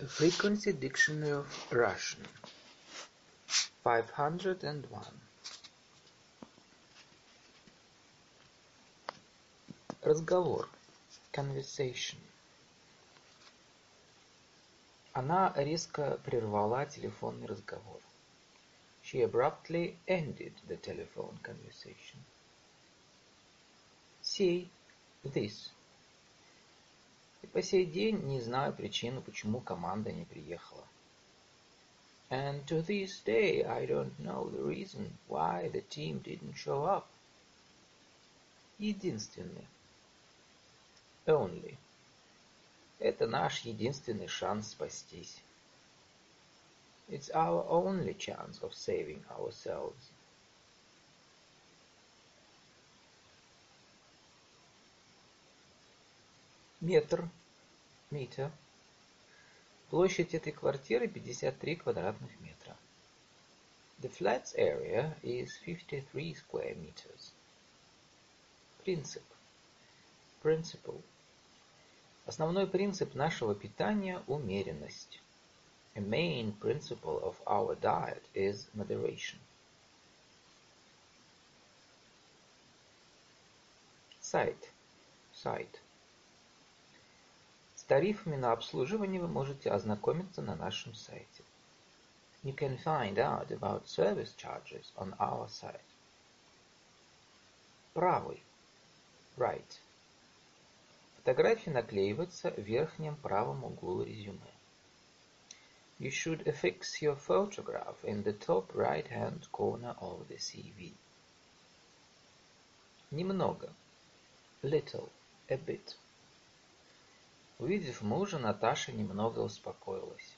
A Frequency Dictionary of Russian. 501. Разговор. Conversation. Она резко прервала телефонный разговор. She abruptly ended the telephone conversation. See, this. И по сей день не знаю причину, почему команда не приехала. And to this day I don't know the reason why the team didn't show up. Единственный. Only. Это наш единственный шанс спастись. It's our only chance of saving ourselves. Метр. Meter. Площадь этой квартиры 53 квадратных метра. The flat's area is 53 square meters. Принцип. Principle. Основной принцип нашего питания – умеренность. A main principle of our diet is moderation. Сайт. Сайт. Тарифами на обслуживание вы можете ознакомиться на нашем сайте. You can find out about service charges on our site. Правый. Right. Фотография наклеивается в верхнем правом углу резюме. You should affix your photograph in the top right-hand corner of the CV. Немного. Little. A bit. Увидев мужа, Наташа немного успокоилась.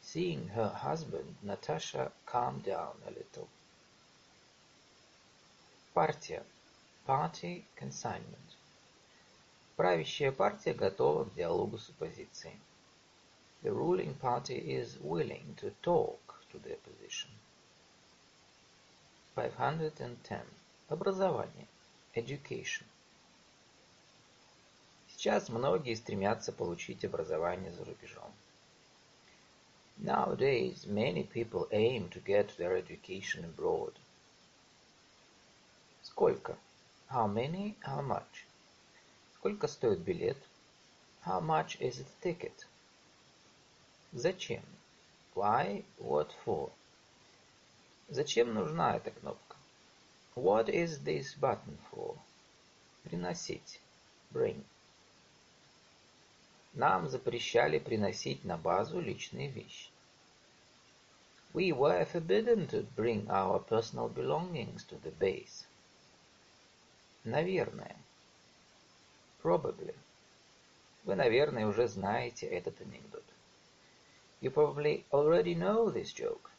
Seeing her husband, Natasha calmed down a little. Партия. Party consignment. Правящая партия готова к диалогу с оппозицией. The ruling party is willing to talk to the opposition. 510. Образование. Education. Сейчас многие стремятся получить образование за рубежом. Nowadays, many people aim to get their education abroad. Сколько? How many? How much? Сколько стоит билет? How much is the ticket? Зачем? Why? What for? Зачем нужна эта кнопка? What is this button for? Приносить. Bring. Нам запрещали приносить на базу личные вещи. We were forbidden to bring our personal belongings to the base. Наверное. Probably. Вы, наверное, уже знаете этот анекдот. You probably already know this joke.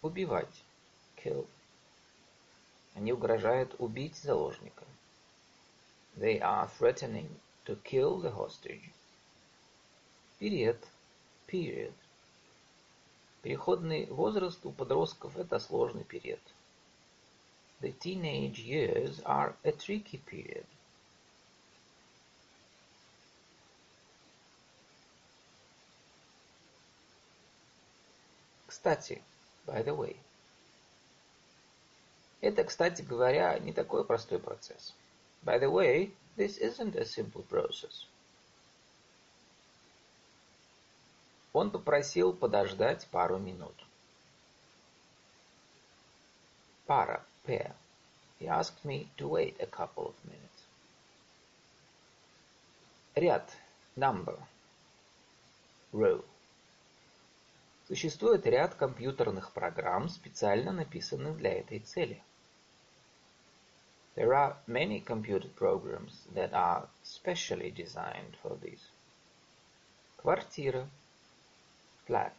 Убивать. Kill. Они угрожают убить заложника. They are threatening to kill the hostage. Период. Period. Переходный возраст у подростков – это сложный период. The teenage years are a tricky period. Кстати, by the way. Это, кстати говоря, не такой простой процесс. By the way, this isn't a simple process. Он попросил подождать пару минут. Пара, pair. He asked me to wait a couple of minutes. Ряд, number. Row. Существует ряд компьютерных программ, специально написанных для этой цели. There are many computer programs that are specially designed for this. Квартира. Flat.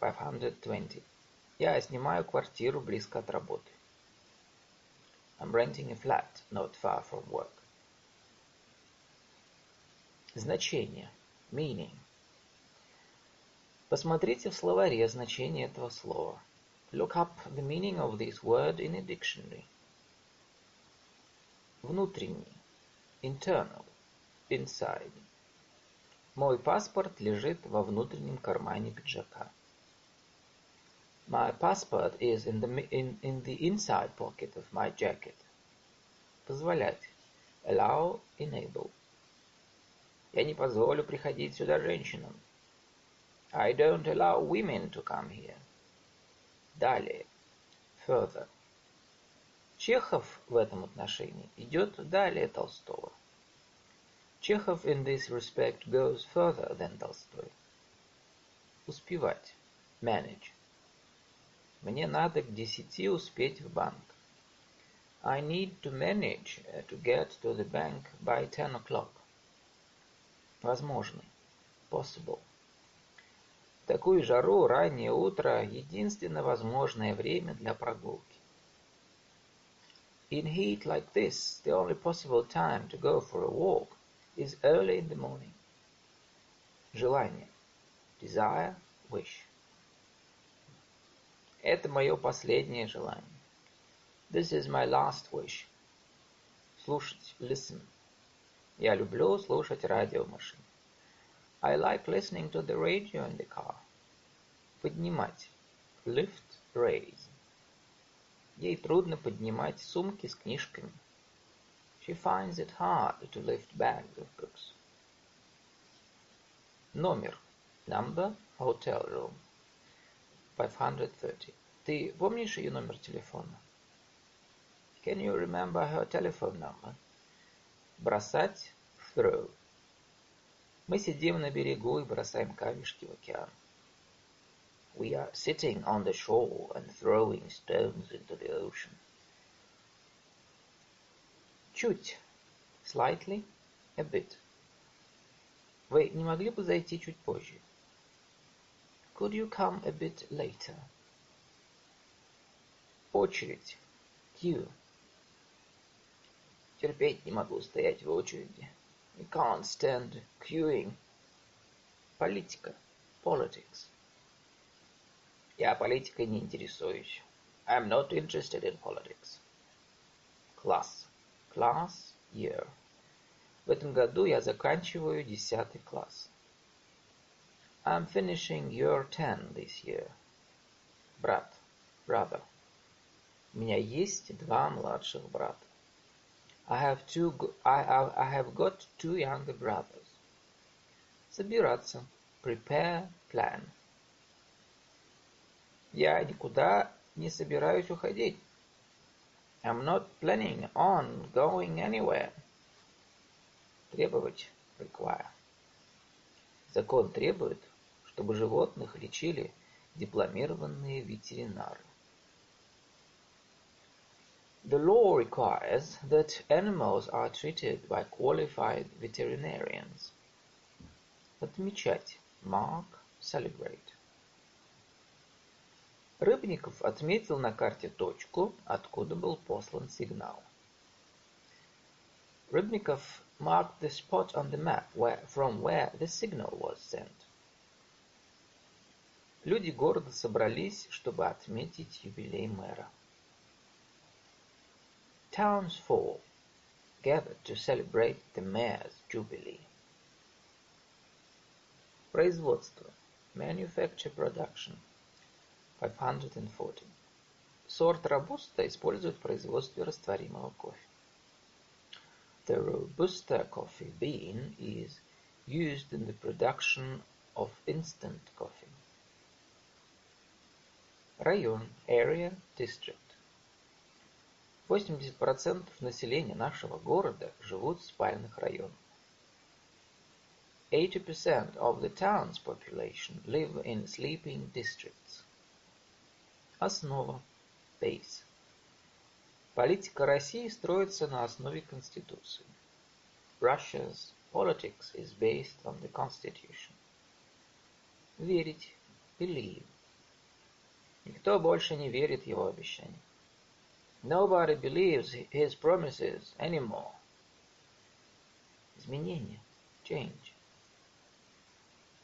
520. Я снимаю квартиру близко от работы. I'm renting a flat not far from work. Значение. Meaning. Посмотрите в словаре значение этого слова. Look up the meaning of this word in a dictionary. Внутренний. Internal. Inside. Мой паспорт лежит во внутреннем кармане пиджака. My passport is in the, in, in the inside pocket of my jacket. Позволять. Allow, enable. Я не позволю приходить сюда женщинам. I don't allow women to come here. Далее. Further. Чехов в этом отношении идет далее Толстого. Chekhov in this respect goes further than Tolstoy. Успевать. Manage. Мне надо к десяти успеть в банк. I need to manage to get to the bank by ten o'clock. Возможный. Possible. В такую жару раннее утро – единственно возможное время для прогулки. In heat like this, the only possible time to go for a walk is early in the morning. Желание. Desire, wish. Это мое последнее желание. This is my last wish. Слушать, listen. Я люблю слушать радио в машине. I like listening to the radio in the car. Поднимать. Lift, raise. Ей трудно поднимать сумки с книжками. She finds it hard to lift bags of books. Номер. Number, hotel room. 530. Ты помнишь ее номер телефона? Can you remember her telephone number? Бросать. Throw. Мы сидим на берегу и бросаем камешки в океан. We are sitting on the shore and throwing stones into the ocean. Чуть. Slightly. A bit. Вы не могли бы зайти чуть позже? Could you come a bit later? Очередь. Queue. Терпеть не могу стоять в очереди. I can't stand queuing. Политика. Politics. Я политикой не интересуюсь. I'm not interested in politics. Класс. Class, year. В этом году я заканчиваю десятый класс. I'm finishing year 10 this year. Брат. Brother. У меня есть два младших брата. I have two. I, I, I have got two younger brothers. Собираться. Prepare, plan. Я никуда не собираюсь уходить. I'm not planning on going anywhere. Требовать. Require. Закон требует, чтобы животных лечили дипломированные ветеринары. The law requires that animals are treated by qualified veterinarians. Отмечать. Mark, celebrate. Рыбников отметил на карте точку, откуда был послан сигнал. Rybnikov marked the spot on the map where, from where the signal was sent. Люди города собрались, чтобы отметить юбилей мэра. Townsfolk gathered to celebrate the mayor's jubilee. Производство. Manufacture production. 540. Сорт Робуста используют в производстве растворимого кофе. The Robusta coffee bean is used in the production of instant coffee. Район. Area, district. 80% населения нашего города живут в спальных районах. 80% of the town's population live in sleeping districts. Основа. Base. Политика России строится на основе Конституции. Russia's politics is based on the Constitution. Верить. Believe. Никто больше не верит его обещаниям. Nobody believes his promises anymore. Изменение. Change.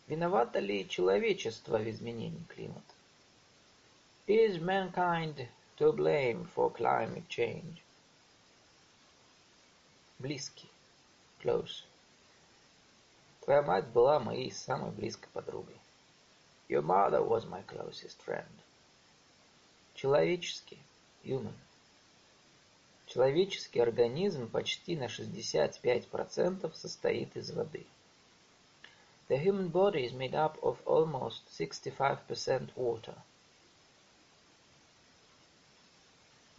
Виновато ли человечество в изменении климата? Is mankind to blame for climate change? Близкий. Close. Твоя мать была моей самой близкой подругой. Your mother was my closest friend. Человеческий, human. Человеческий организм почти на 65% состоит из воды. The human body is made up of almost 65% water.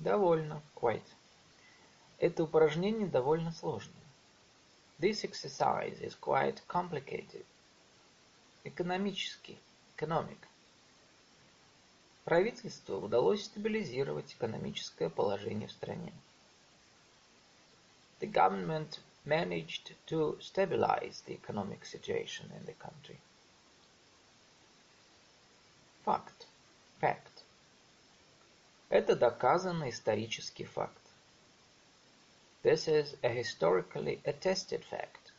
Довольно, quite. Это упражнение довольно сложное. This exercise is quite complicated. Экономический, economic. Правительству удалось стабилизировать экономическое положение в стране. The government managed to stabilize the economic situation in the country. Факт. Fact. Это доказанный исторический факт. This is a historically attested fact.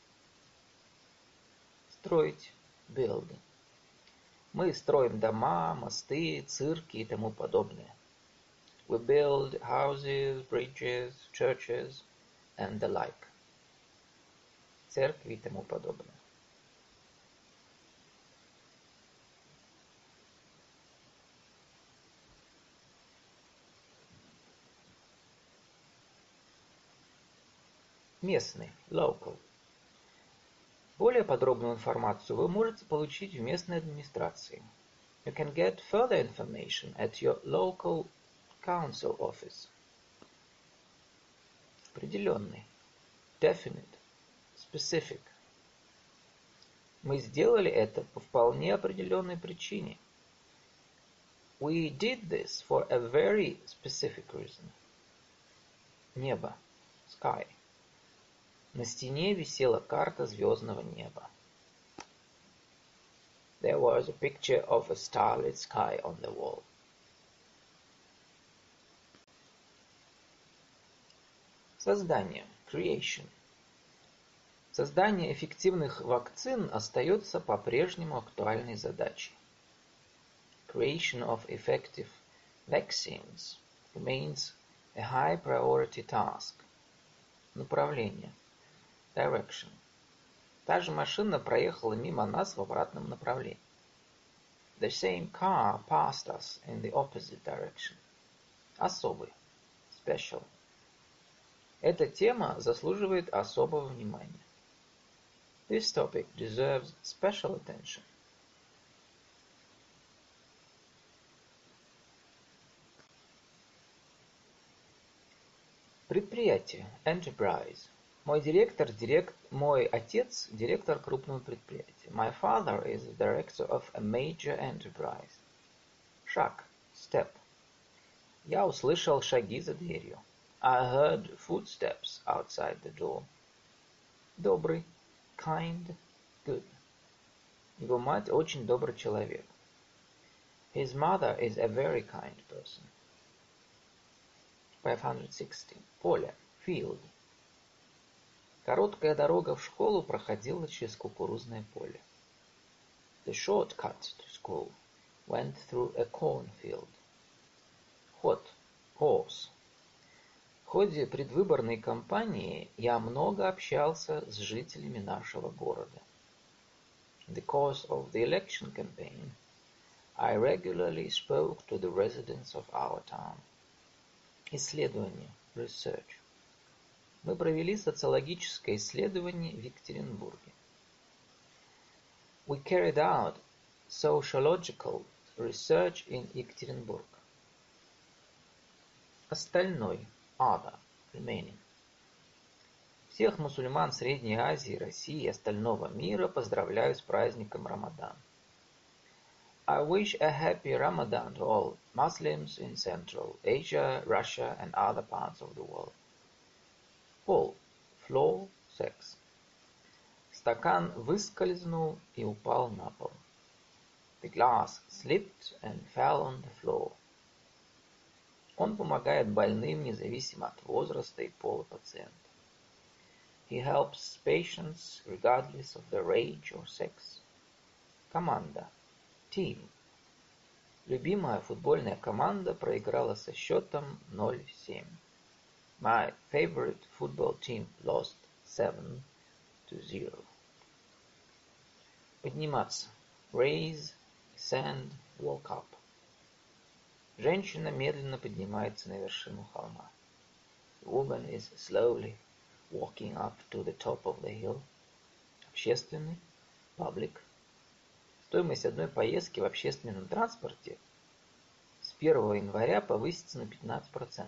Строить. Build. Мы строим дома, мосты, цирки и тому подобное. We build houses, bridges, churches and the like. Церкви и тому подобное. Местный, local. Более подробную информацию вы можете получить в местной администрации. You can get further information at your local council office. Определенный. Definite. Specific. Мы сделали это по вполне определенной причине. We did this for a very specific reason. Небо. Sky. На стене висела карта звездного неба. There was a picture of a starlit sky on the wall. Создание. Creation. Создание эффективных вакцин остается по-прежнему актуальной задачей. Creation of effective vaccines remains a high priority task. Направление direction. Та же машина проехала мимо нас в обратном направлении. The same car passed us in the opposite direction. Особый. Special. Эта тема заслуживает особого внимания. This topic deserves special attention. Предприятие. Enterprise. Мой директор, директ, мой отец – директор крупного предприятия. My father is the director of a major enterprise. Шаг. Step. Я услышал шаги за дверью. I heard footsteps outside the door. Добрый. Kind. Good. Его мать очень добрый человек. His mother is a very kind person. 516. Поле. Field. Короткая дорога в школу проходила через кукурузное поле. The short cut to school went through a cornfield. Ход. Horse. В ходе предвыборной кампании я много общался с жителями нашего города. In the course of the election campaign, I regularly spoke to the residents of our town. Исследование. Research. Мы провели социологическое исследование в Екатеринбурге. We carried out sociological research in Екатеринбург. Остальной. Other. Remaining. Всех мусульман Средней Азии, России и остального мира поздравляю с праздником Рамадан. I wish a happy Ramadan to all Muslims in Central Asia, Russia and other parts of the world. Пол. Floor. Sex. Стакан выскользнул и упал на пол. The glass slipped and fell on the floor. Он помогает больным независимо от возраста и пола пациента. He helps patients regardless of their age or sex. Команда. Team. Любимая футбольная команда проиграла со счетом 0-7. My favorite football team lost 7 to 0. Подниматься. Raise, ascend, walk up. Женщина медленно поднимается на вершину холма. The woman is slowly walking up to the top of the hill. Общественный. Public. Стоимость одной поездки в общественном транспорте с 1 января повысится на 15%.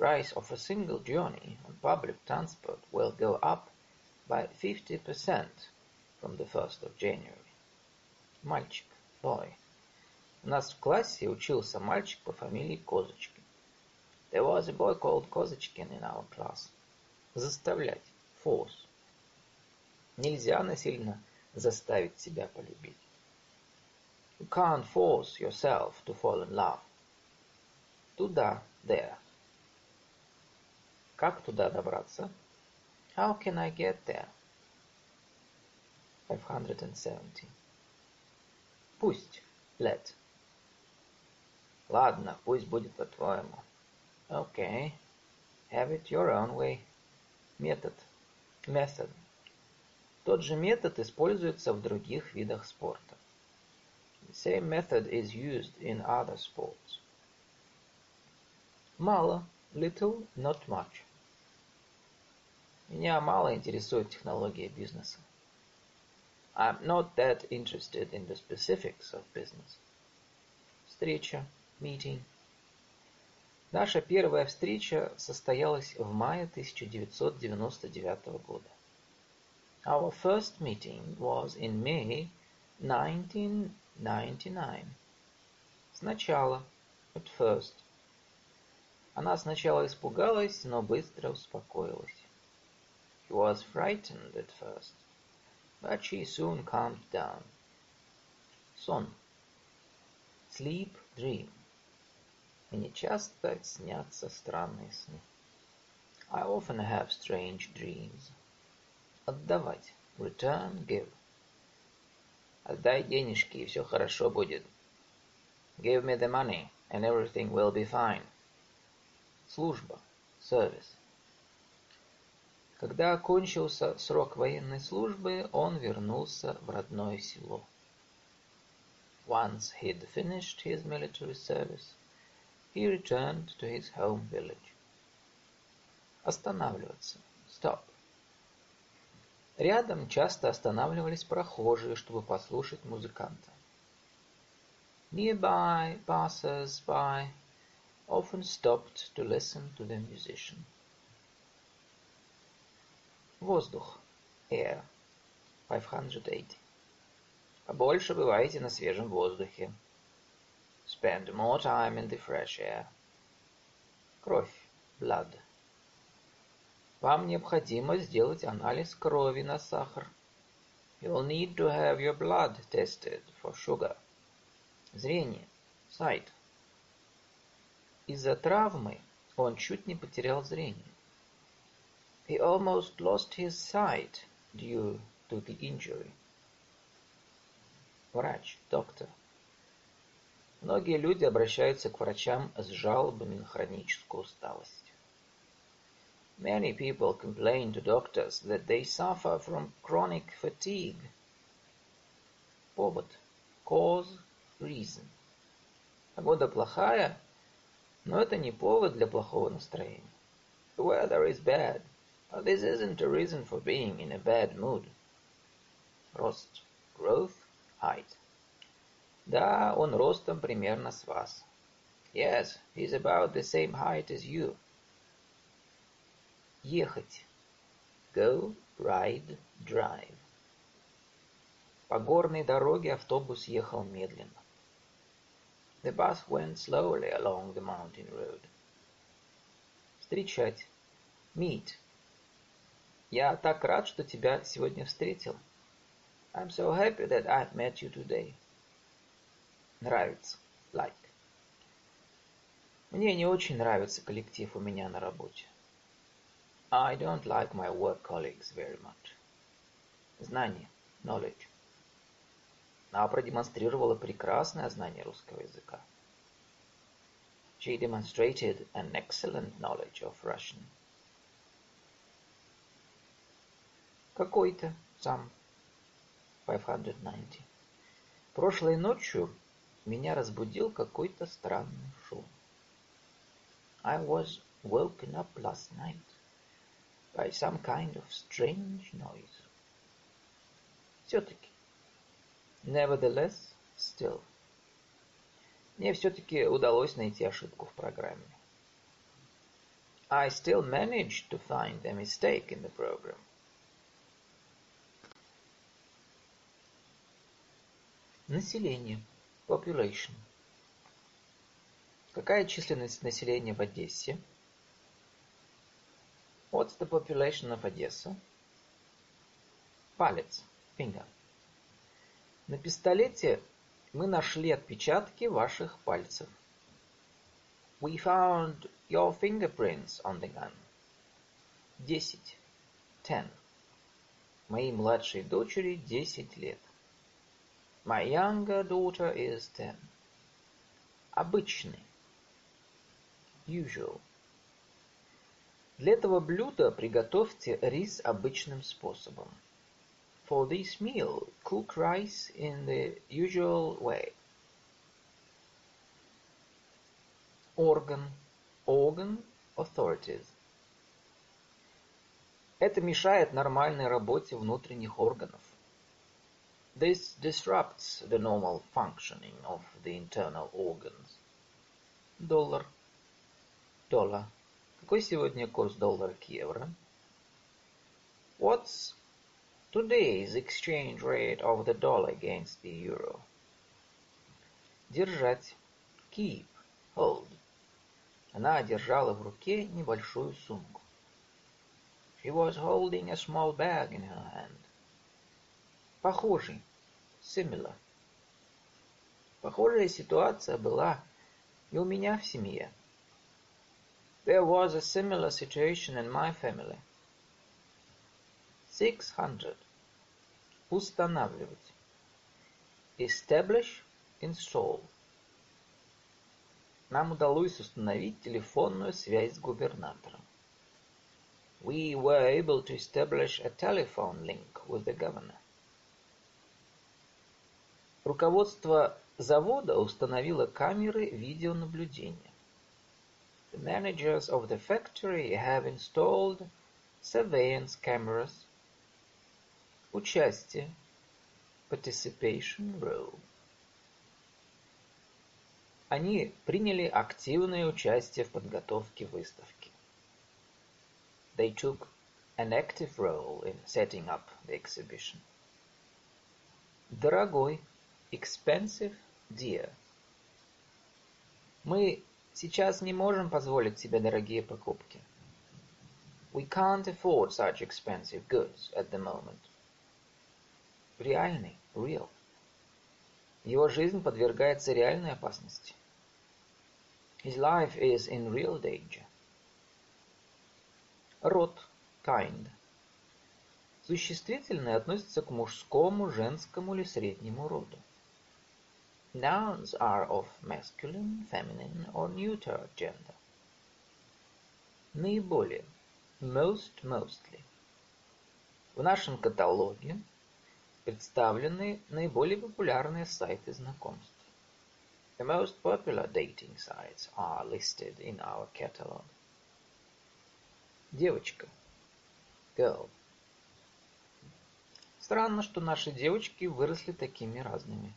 Price of a single journey on public transport will go up by 50% from the 1st of January. Мальчик, boy. У нас в классе учился мальчик по фамилии Козочкин. There was a boy called Козочкин in our class. Заставлять. Force. Нельзя насильно заставить себя полюбить. You can't force yourself to fall in love. Туда, there. Как туда добраться? How can I get there? 570. Пусть. Let. Ладно, пусть будет по-твоему. Okay. Have it your own way. Метод. Method. Тот же метод используется в других видах спорта. The same method is used in other sports. Мало. Little, not much. Меня мало интересует технология бизнеса. I'm not that interested in the specifics of business. Встреча, meeting. Наша первая встреча состоялась в мае 1999 года. Our first meeting was in May 1999. Сначала, at first. Она сначала испугалась, но быстро успокоилась. She was frightened at first, but she soon calmed down. Сон. Sleep, dream. Мне часто снятся странные сны. I often have strange dreams. Отдавать. Return, give. Отдай денежки, и все хорошо будет. Give me the money, and everything will be fine. Служба. Service. Когда окончился срок военной службы, он вернулся в родное село. Once he'd finished his military service, he returned to his home village. Останавливаться. Stop. Рядом часто останавливались прохожие, чтобы послушать музыканта. Nearby passers-by often stopped to listen to the musician. Воздух. Air. 580. Побольше бывайте на свежем воздухе. Spend more time in the fresh air. Кровь. Blood. Вам необходимо сделать анализ крови на сахар. You'll need to have your blood tested for sugar. Зрение. Sight. Из-за травмы он чуть не потерял зрение. He almost lost his sight due to the injury. Врач, доктор. Многие люди обращаются к врачам с жалобами на хроническую усталость. Many people complain to doctors that they suffer from chronic fatigue. Повод. Cause, reason. Погода плохая, но это не повод для плохого настроения. The weather is bad, this isn't a reason for being in a bad mood. Рост. Growth. Height. Да, он ростом примерно с вас. Yes, he's about the same height as you. Ехать. Go, ride, drive. По горной дороге автобус ехал медленно. The bus went slowly along the mountain road. Встречать. Meet. Я так рад, что тебя сегодня встретил. I'm so happy that I've met you today. Нравится. Like. Мне не очень нравится коллектив у меня на работе. I don't like my work colleagues very much. Знание. Knowledge. Она продемонстрировала прекрасное знание русского языка. She demonstrated an excellent knowledge of Russian. Какой-то сам. 590. Прошлой ночью меня разбудил какой-то странный шум. I was woken up last night by some kind of strange noise. Все-таки. Nevertheless, still. Мне все-таки удалось найти ошибку в программе. I still managed to find a mistake in the program. Население. Population. Какая численность населения в Одессе? What's the population of Odessa? Палец. Finger. На пистолете мы нашли отпечатки ваших пальцев. We found your fingerprints on the gun. Десять. Ten. Моей младшей дочери десять лет. My younger daughter is ten. Обычный. Usual. Для этого блюда приготовьте рис обычным способом. For this meal, cook rice in the usual way. Орган. Organ. Authorities. Это мешает нормальной работе внутренних органов. This disrupts the normal functioning of the internal organs. Доллар. Доллар. Какой сегодня курс доллара к евро? What's today's exchange rate of the dollar against the euro? Держать. Keep. Hold. Она держала в руке небольшую сумку. She was holding a small bag in her hand. Похожий. Similar. Похожая ситуация была и у меня в семье. There was a similar situation in my family. Six hundred. Устанавливать. Establish, install. Нам удалось установить телефонную связь с губернатором. We were able to establish a telephone link with the governor. Руководство завода установило камеры видеонаблюдения. The managers of the factory have installed surveillance cameras. Участие. Participation role. Они приняли активное участие в подготовке выставки. They took an active role in setting up the exhibition. Дорогой. Expensive, dear. Мы сейчас не можем позволить себе дорогие покупки. We can't afford such expensive goods at the moment. Реальный, real. Его жизнь подвергается реальной опасности. His life is in real danger. Род, kind. Существительное относится к мужскому, женскому или среднему роду. Nouns are of masculine, feminine or neuter gender. Наиболее. Most, mostly. В нашем каталоге представлены наиболее популярные сайты знакомств. The most popular dating sites are listed in our catalog. Девочка. Girl. Странно, что наши девочки выросли такими разными.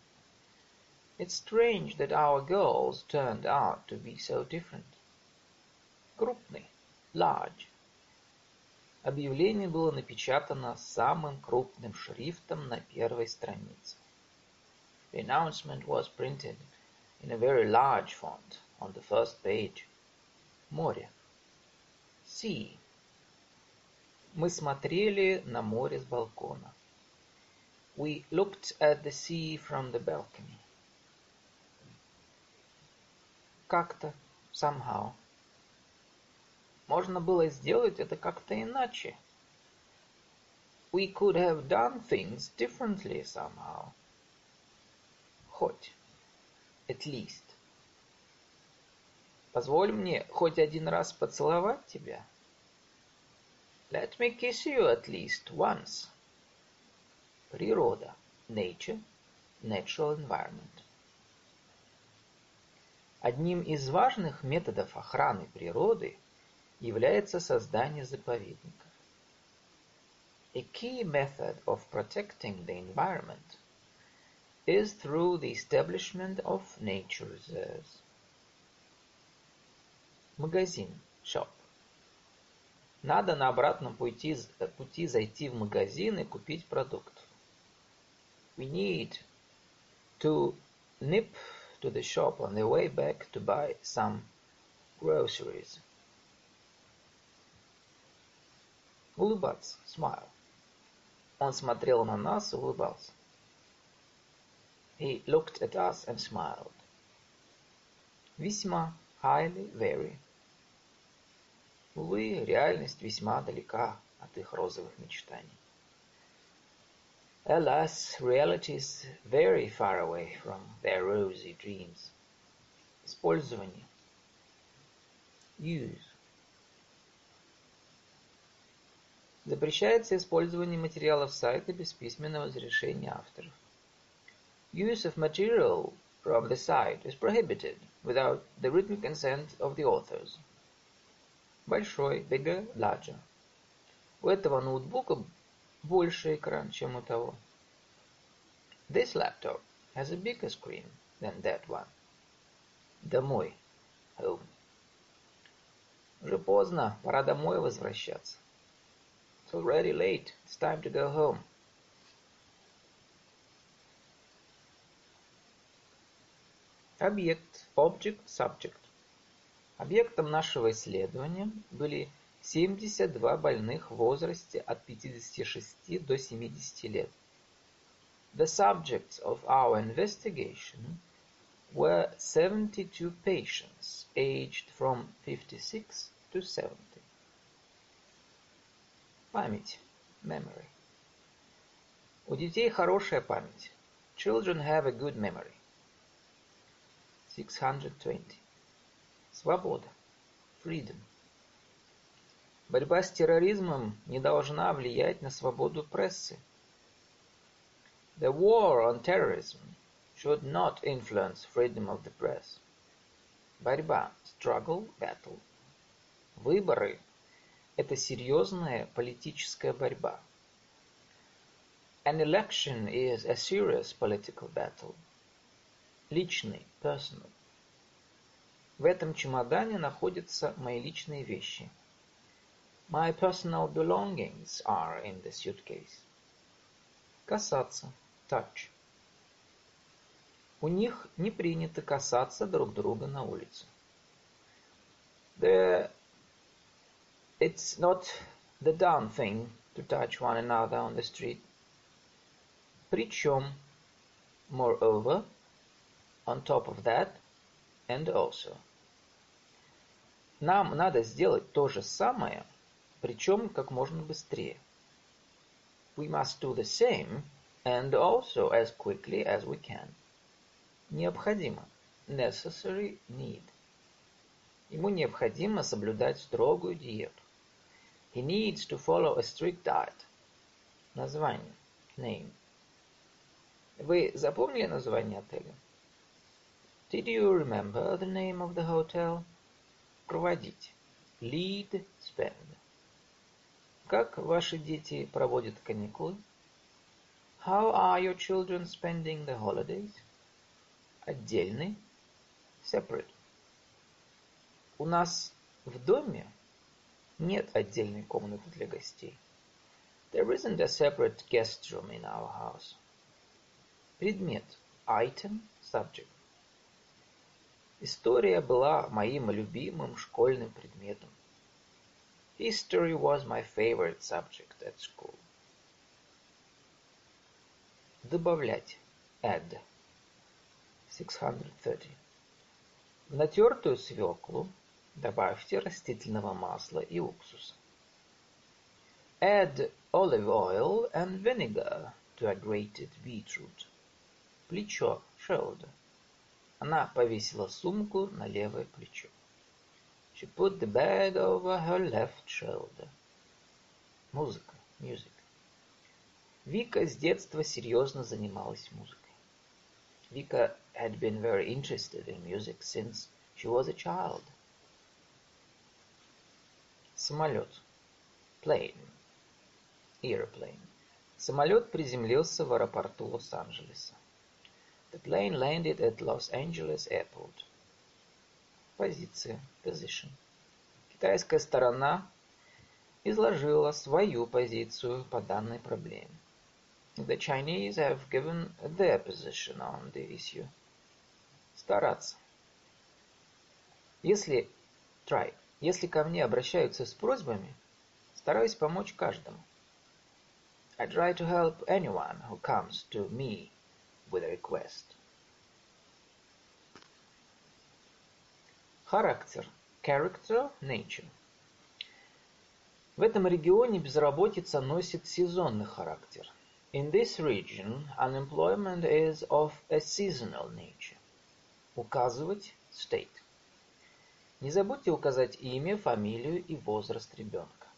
It's strange that our girls turned out to be so different. Крупный, large. Объявление было напечатано самым крупным шрифтом на первой странице. The announcement was printed in a very large font on the first page. Море. Sea. Мы смотрели на море с балкона. We looked at the sea from the balcony. Как-то, somehow. Можно было сделать это как-то иначе. We could have done things differently somehow. Хоть. At least. Позволь мне хоть один раз поцеловать тебя. Let me kiss you at least once. Природа. nature, natural environment. Одним из важных методов охраны природы является создание заповедников. A key method of protecting the environment is through the establishment of nature reserves. Магазин, shop. Надо на обратном пути, пути зайти в магазин и купить продукт. We need to nip to the shop on the way back to buy some groceries. Улыбаться, smile. Он смотрел на нас и улыбался. He looked at us and smiled. Весьма, highly, very. Увы, реальность весьма далека от их розовых мечтаний. Alas, reality is very far away from their rosy dreams. Использование. Use. Запрещается использование материалов сайта без письменного разрешения авторов. Use of material from the site is prohibited without the written consent of the authors. Большой, bigger, larger. У этого ноутбука больше экран, чем у того. This laptop has a bigger screen than that one. Домой. Home. Уже поздно, пора домой возвращаться. It's already late. It's time to go home. Объект, object, subject. Объектом нашего исследования были 72 больных в возрасте от 56 до 70 лет. The subjects of our investigation were 72 patients aged from 56 to 70. Память, memory. У детей хорошая память. Children have a good memory. 620. Свобода. Freedom. Борьба с терроризмом не должна влиять на свободу прессы. The war on terrorism should not influence freedom of the press. Борьба. Struggle, battle. Выборы – это серьезная политическая борьба. An election is a serious political battle. Личный, personal. В этом чемодане находятся мои личные вещи. My personal belongings are in the suitcase. Касаться. Touch. У них не принято касаться друг друга на улице. The, it's not the done thing to touch one another on the street. Причем, moreover, on top of that, and also. Нам надо сделать то же самое, причем как можно быстрее. We must do the same, and also as quickly as we can. Необходимо. Necessary need. Ему необходимо соблюдать строгую диету. He needs to follow a strict diet. Название. Name. Вы запомнили название отеля? Did you remember the name of the hotel? Проводить. Lead, spend. Как ваши дети проводят каникулы? How are your children spending the holidays? Отдельный. Separate. У нас в доме нет отдельной комнаты для гостей. There isn't a separate guest room in our house. Предмет. Item, subject. История была моим любимым школьным предметом. History was my favorite subject at school. Добавлять. Add. 630. В натертую свеклу добавьте растительного масла и уксуса. Add olive oil and vinegar to a grated beetroot. Плечо. Shoulder. Она повесила сумку на левое плечо. She put the bag over her left shoulder. Музыка, music. Вика с детства серьезно занималась музыкой. Vika had been very interested in music since she was a child. Самолет. Plane. Airplane. Самолет приземлился в аэропорту Лос-Анджелеса. The plane landed at Los Angeles Airport. Позиция. Position. Китайская сторона изложила свою позицию по данной проблеме. The Chinese have given their position on the issue. Стараться. Если try, если ко мне обращаются с просьбами, стараюсь помочь каждому. I try to help anyone who comes to me with a request. Характер. Character, nature. В этом регионе безработица носит сезонный характер – In this region, unemployment is of a seasonal nature. Указывать – state. Не забудьте указать имя, фамилию и возраст ребенка.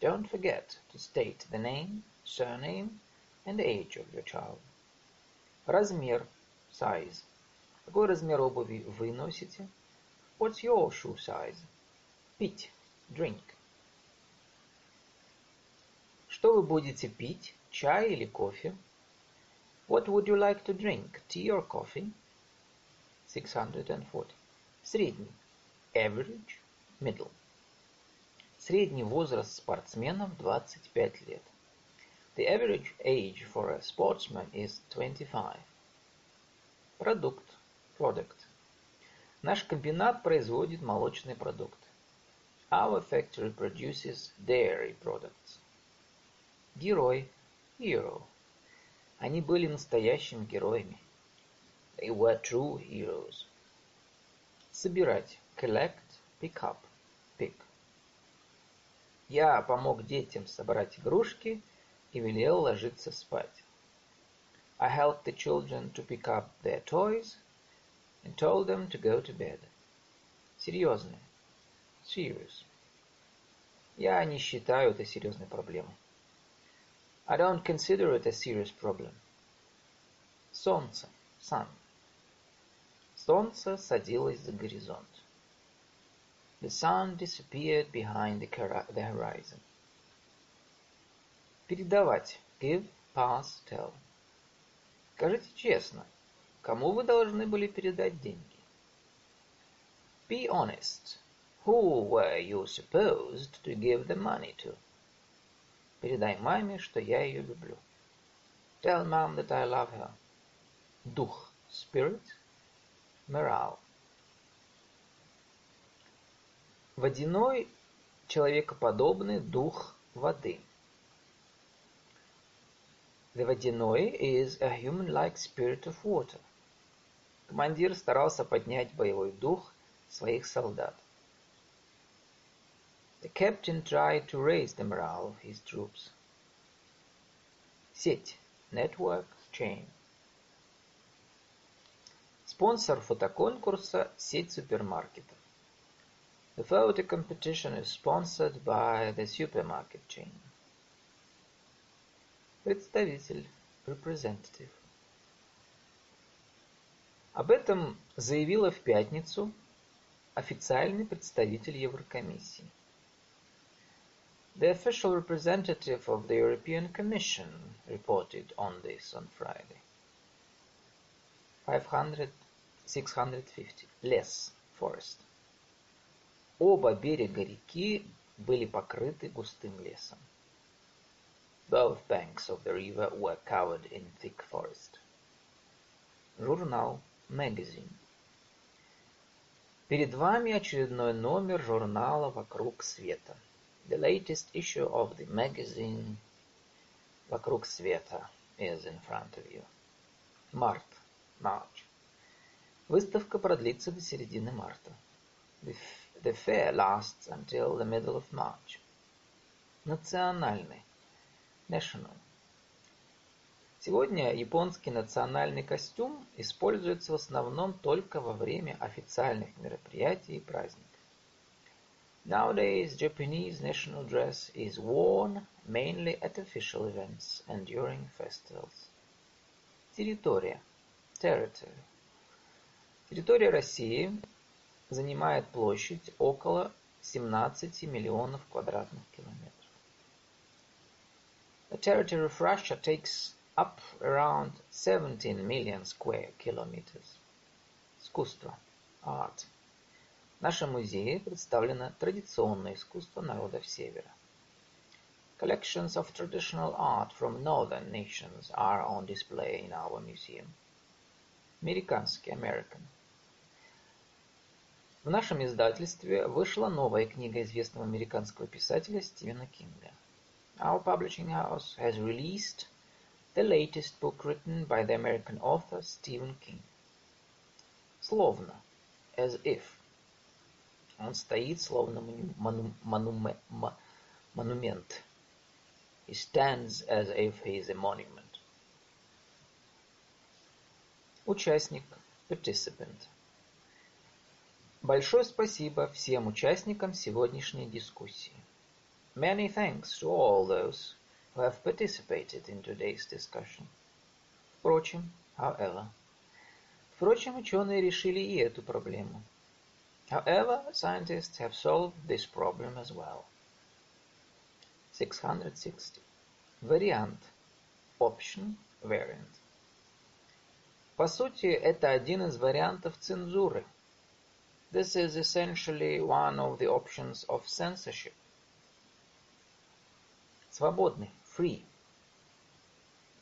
Don't forget to state the name, surname and age of your child. Размер – size. Какой размер обуви вы носите? What's your shoe size? Пить – drink. Что вы будете пить? Чай или кофе? What would you like to drink? Tea or coffee? 640. Средний. Average. Middle. Средний возраст спортсменов 25 лет. The average age for a sportsman is 25. Продукт. Product. Наш комбинат производит молочные продукты. Our factory produces dairy products. Герой hero. Они были настоящими героями. They were true heroes. Собирать. Collect, pick up, pick. Я помог детям собрать игрушки и велел ложиться спать. I helped the children to pick up their toys and told them to go to bed. Серьезное. Serious. Я не считаю это серьезной проблемой. I don't consider it a serious problem. Солнце, sun. Солнце садилось за горизонт. The sun disappeared behind the, the horizon. Передавать. Give, pass, tell. Скажите честно, кому вы должны были передать деньги? Be honest. Who were you supposed to give the money to? Передай маме, что я ее люблю. Tell mom that I love her. Дух, spirit, morale. Водяной, человекоподобный дух воды. The водяной is a human-like spirit of water. Командир старался поднять боевой дух своих солдат. The captain tried to raise the morale of his troops. Сеть. Network. Chain. Спонсор фотоконкурса – сеть супермаркетов. The photo competition is sponsored by the supermarket chain. Представитель. Representative. Об этом заявила в пятницу официальный представитель Еврокомиссии. The official representative of the European Commission reported on this on Friday. 500, 650. Лес, forest. Оба берега реки были покрыты густым лесом. Both banks of the river were covered in thick forest. Журнал, magazine. Перед вами очередной номер журнала «Вокруг света». The latest issue of the magazine «Вокруг света» is in front of you. Март, March. Выставка продлится до середины марта. The, the fair lasts until the middle of March. Национальный, national. Сегодня японский национальный костюм используется в основном только во время официальных мероприятий и праздников. Nowadays, Japanese national dress is worn mainly at official events and during festivals. Территория. Territory. Территория России занимает площадь около 17 миллионов квадратных километров. The territory of Russia takes up around 17 million square kilometers. Искусство. Art. В нашем музее представлено традиционное искусство народов Севера. Collections of traditional art from northern nations are on display in our museum. Американский, American. В нашем издательстве вышла новая книга известного американского писателя Стивена Кинга. Our publishing house has released the latest book written by the American author Stephen King. Словно, as if. Он стоит словно мону, мону, монумент. He stands as if he is a monument. Участник, participant. Большое спасибо всем участникам сегодняшней дискуссии. Many thanks to all those who have participated in today's discussion. Впрочем, however. Впрочем, ученые решили и эту проблему. However, scientists have solved this problem as well. 660. Вариант. Option, variant. По сути, это один из вариантов цензуры. This is essentially one of the options of censorship. Свободный, free.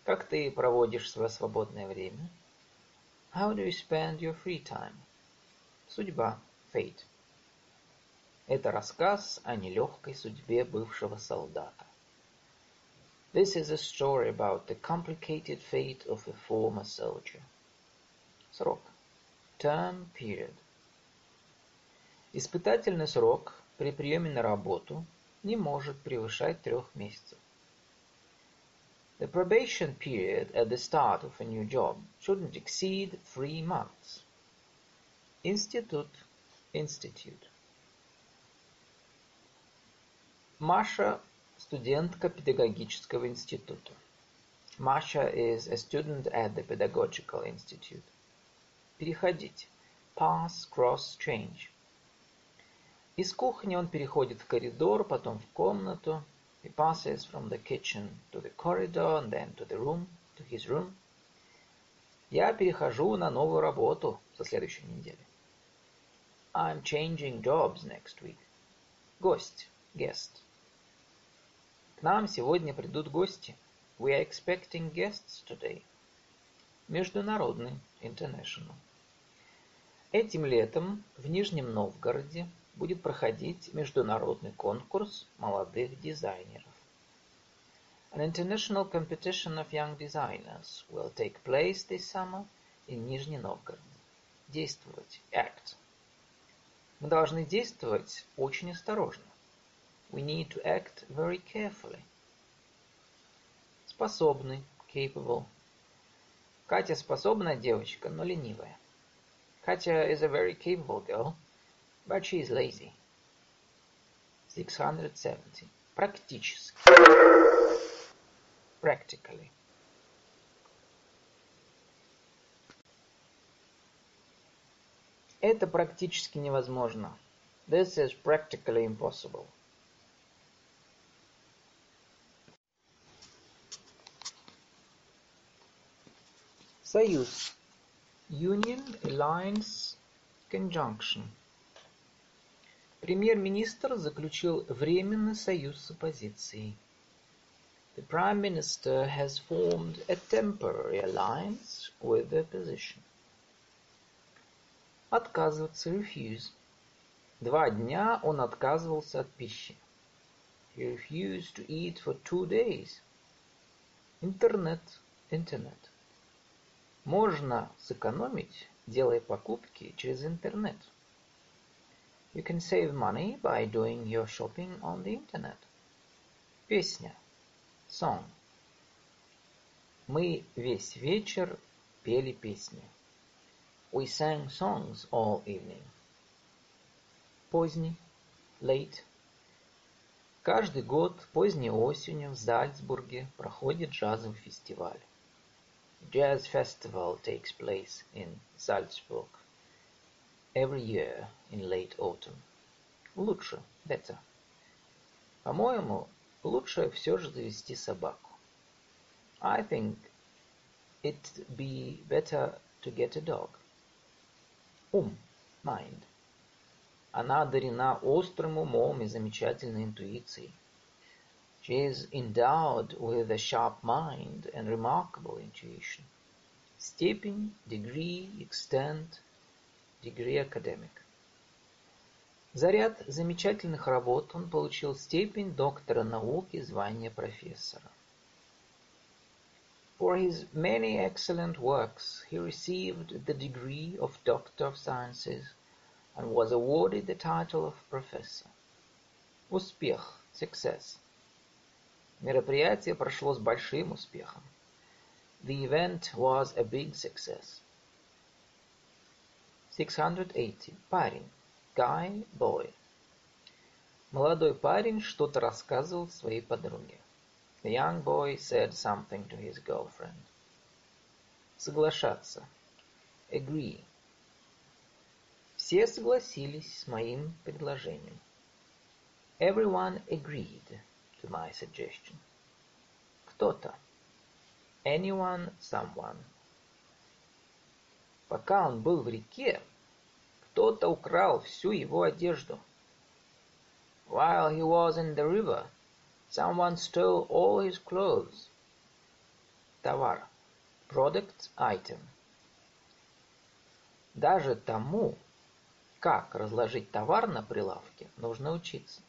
Как ты проводишь свое свободное время? How do you spend your free time? Судьба, fate. Это рассказ о нелегкой судьбе бывшего солдата. This is a story about the complicated fate of a former soldier. Срок. Term period. Испытательный срок при приеме на работу не может превышать трех месяцев. The probation period at the start of a new job shouldn't exceed three months. Институт. Institute. Маша – студентка педагогического института. Masha is a student at the Pedagogical Institute. Переходить. Pass, cross, change. Из кухни он переходит в коридор, потом в комнату. He passes from the kitchen to the corridor and then to the room, to his room. Я перехожу на новую работу со следующей недели. I'm changing jobs next week. Гость, guest. К нам сегодня придут гости. We are expecting guests today. Международный, international. Этим летом в Нижнем Новгороде будет проходить международный конкурс молодых дизайнеров. An international competition of young designers will take place this summer in Нижний Новгород. Действовать, act. Мы должны действовать очень осторожно. We need to act very carefully. Способный, capable. Катя способная девочка, но ленивая. Katya is a very capable girl, but she is lazy. 670. Практически. Practically. Это практически невозможно. This is practically impossible. Союз. Union, alliance, conjunction. Премьер-министр заключил временный союз с оппозицией. The Prime Minister has formed a temporary alliance with the opposition. Отказываться, refuse. Два дня он отказывался от пищи. He refused to eat for two days. Интернет, internet. Можно сэкономить, делая покупки через интернет. You can save money by doing your shopping on the internet. Песня. Song. Мы весь вечер пели песни. We sang songs all evening. Поздний. late. Каждый год поздней осенью в Зальцбурге проходит джазовый фестиваль. Jazz festival takes place in Salzburg every year in late autumn. Лучше, better. По-моему, лучше все же завести собаку. I think it'd be better to get a dog. Ум, mind. Она одарена острым умом и замечательной интуицией. She is endowed with a sharp mind and remarkable intuition. Степень, degree, extent, degree academic. За ряд замечательных работ он получил степень доктора наук и звание профессора. For his many excellent works, he received the degree of Doctor of Sciences and was awarded the title of Professor. Успех, success. Мероприятие прошло с большим успехом. The event was a big success. 680. Парень. Guy, boy. Молодой парень что-то рассказывал своей подруге. The young boy said something to his girlfriend. Соглашаться. Agree. Все согласились с моим предложением. Everyone agreed to my suggestion. Кто-то. Anyone, someone. Пока он был в реке, кто-то украл всю его одежду. While he was in the river, someone stole all his clothes. Товар. Product, item. Даже тому, как разложить товар на прилавке, нужно учиться.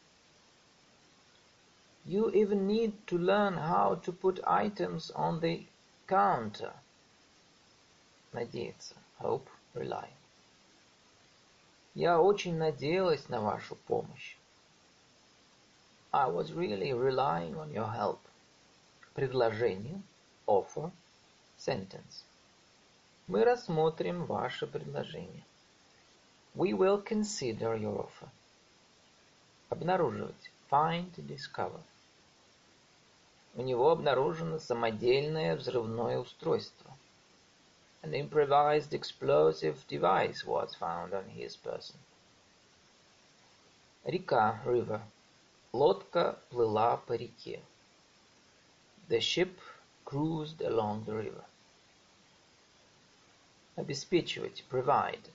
You even need to learn how to put items on the counter. Надеяться. Hope, rely. Я очень надеялась на вашу помощь. I was really relying on your help. Предложение, offer, sentence. Мы рассмотрим ваше предложение. We will consider your offer. Обнаруживать. Find, discover. У него обнаружено самодельное взрывное устройство. An improvised explosive device was found on his person. Река, river. Лодка плыла по реке. The ship cruised along the river. Обеспечивать, provide.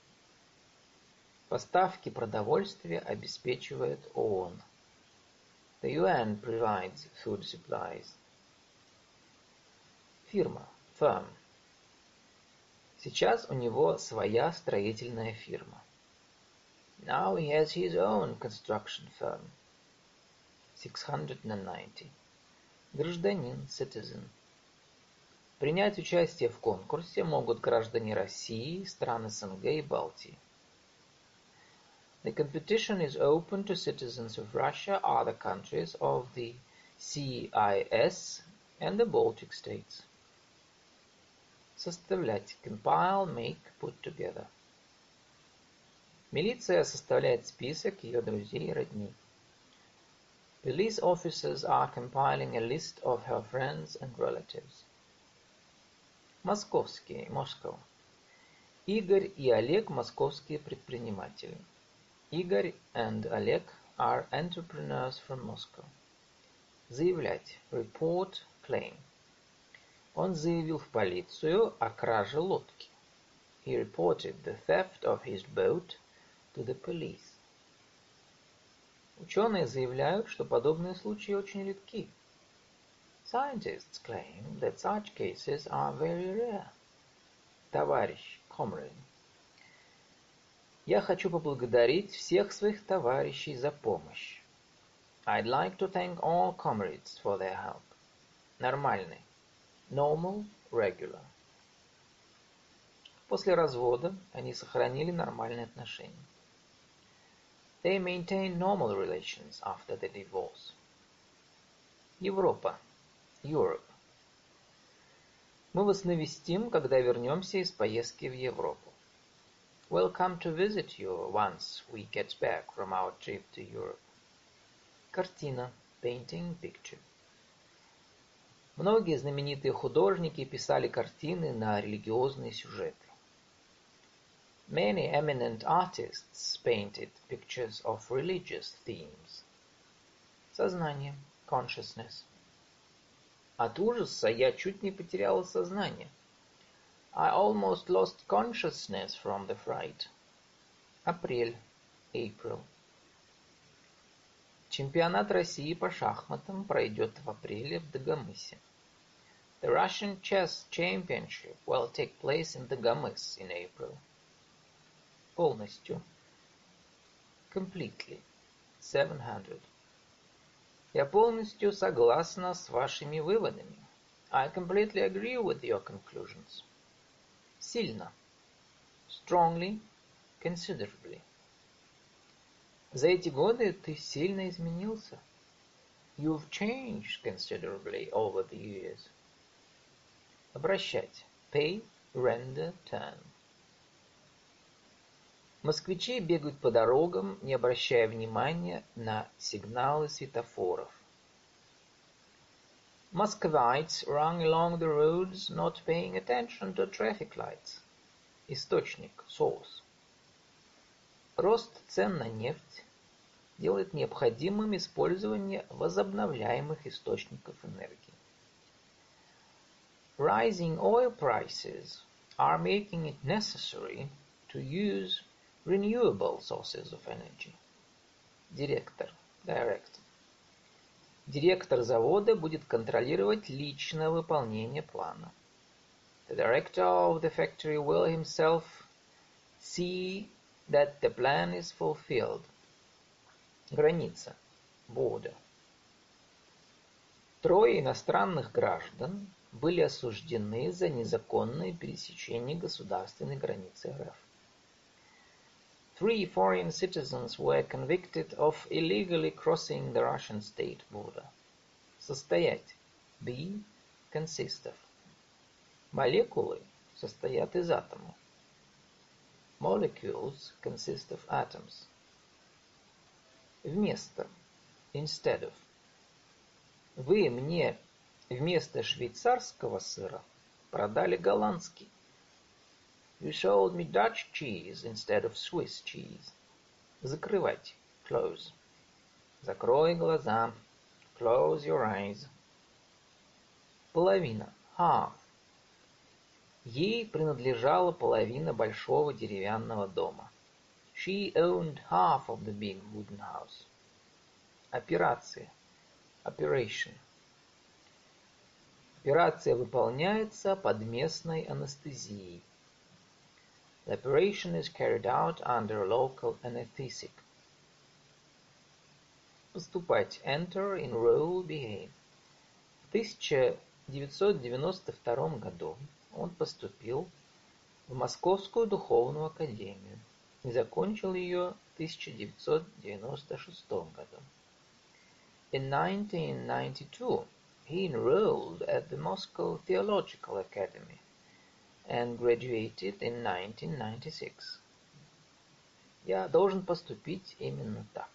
Поставки продовольствия обеспечивает ООН. The UN provides food supplies. Фирма, firm. Сейчас у него своя строительная фирма. Now he has his own construction firm. 690. Гражданин, citizen. Принять участие в конкурсе могут граждане России, стран СНГ и Балтии. The competition is open to citizens of Russia, other countries of the CIS and the Baltic states. Составлять. Compile, make, put together. Милиция составляет список ее друзей и родни. Police officers are compiling a list of her friends and relatives. Московские, Moscow. Игорь и Олег – московские предприниматели. Игорь and Oleg are entrepreneurs from Moscow. Заявлять. Report, claim. Он заявил в полицию о краже лодки. He reported the theft of his boat to the police. Ученые заявляют, что подобные случаи очень редки. Scientists claim that such cases are very rare. Товарищ, comrade. Я хочу поблагодарить всех своих товарищей за помощь. I'd like to thank all comrades for their help. Нормальный. Normal, regular. После развода они сохранили нормальные отношения. They maintained normal relations after the divorce. Европа. Europe. Мы вас навестим, когда вернемся из поездки в Европу. We'll come to visit you once we get back from our trip to Europe. Картина. Painting, picture. Многие знаменитые художники писали картины на религиозные сюжеты. Many eminent artists painted pictures of religious themes. Сознание. Consciousness. От ужаса я чуть не потеряла сознание. I almost lost consciousness from the fright. Апрель. April. Чемпионат России по шахматам пройдет в апреле в Дагомысе. The Russian Chess Championship will take place in Dagamys in April. Полностью. Completely. 700. Я полностью согласна с вашими выводами. I completely agree with your conclusions. Сильно. Strongly. Considerably. За эти годы ты сильно изменился. You've changed considerably over the years. Обращать. Pay, render, turn. Москвичи бегают по дорогам, не обращая внимания на сигналы светофоров. Muscovites run along the roads, not paying attention to traffic lights. Источник, source. Рост цен на нефть делает необходимым использование возобновляемых источников энергии. Rising oil prices are making it necessary to use renewable sources of energy. Директор, director. Директор завода будет контролировать личное выполнение плана. The director of the factory will himself see that the plan is fulfilled. Граница. Border. Трое иностранных граждан были осуждены за незаконное пересечение государственной границы РФ. Three foreign citizens were convicted of illegally crossing the Russian state border. Состоять. Be. Consist of. Молекулы состоят из атомов. Molecules consist of atoms. Вместо. Instead of. Вы мне вместо швейцарского сыра продали голландский. You sold me Dutch cheese instead of Swiss cheese. Закрывать. Close. Закрой глаза. Close your eyes. Половина. Half. Ей принадлежала половина большого деревянного дома. She owned half of the big wooden house. Операция. Operation. Операция выполняется под местной анестезией. The operation is carried out under local anesthetic. Поступать. Enter, enroll, behave. В 1992 году он поступил в Московскую духовную академию и закончил ее в 1996 году. In 1992, he enrolled at the Moscow Theological Academy and graduated in 1996. Я должен поступить именно так.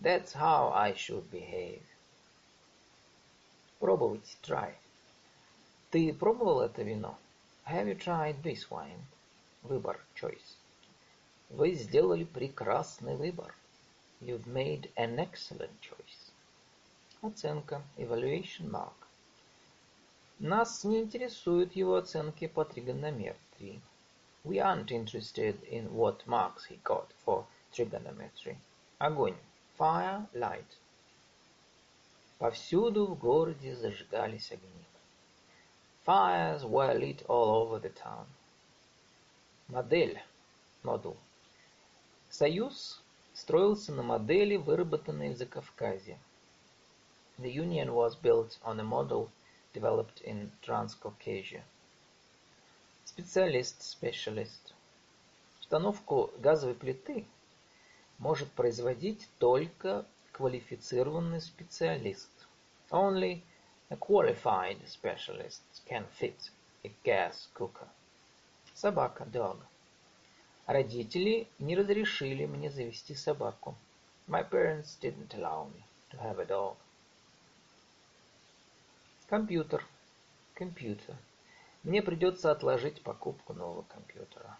That's how I should behave. Пробовать, try. Ты пробовал это вино? Have you tried this wine? Выбор, choice. Вы сделали прекрасный выбор. You've made an excellent choice. Оценка, evaluation mark. Нас не интересуют его оценки по тригонометрии. We aren't interested in what marks he got for trigonometry. Огонь. Fire, light. Повсюду в городе зажигались огни. Fires were lit all over the town. Модель. Model. Союз строился на модели, выработанной в Закавказье. The Union was built on a model developed in Transcaucasia. Специалист, specialist. Установку газовой плиты может производить только квалифицированный специалист. Only a qualified specialist can fit a gas cooker. Собака, dog. Родители не разрешили мне завести собаку. My parents didn't allow me to have a dog. Компьютер. Computer. Мне придется отложить покупку нового компьютера.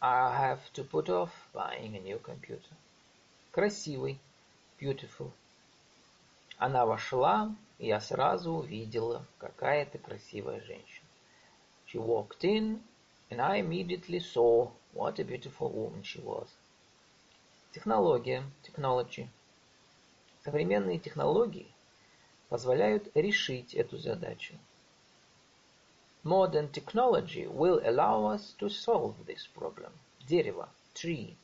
I have to put off buying a new computer. Красивый. Beautiful. Она вошла, и я сразу увидела, какая это красивая женщина. She walked in, and I immediately saw what a beautiful woman she was. Технология, technology. Современные технологии позволяют решить эту задачу. Modern technology will allow us to solve this problem. Дерево, tree.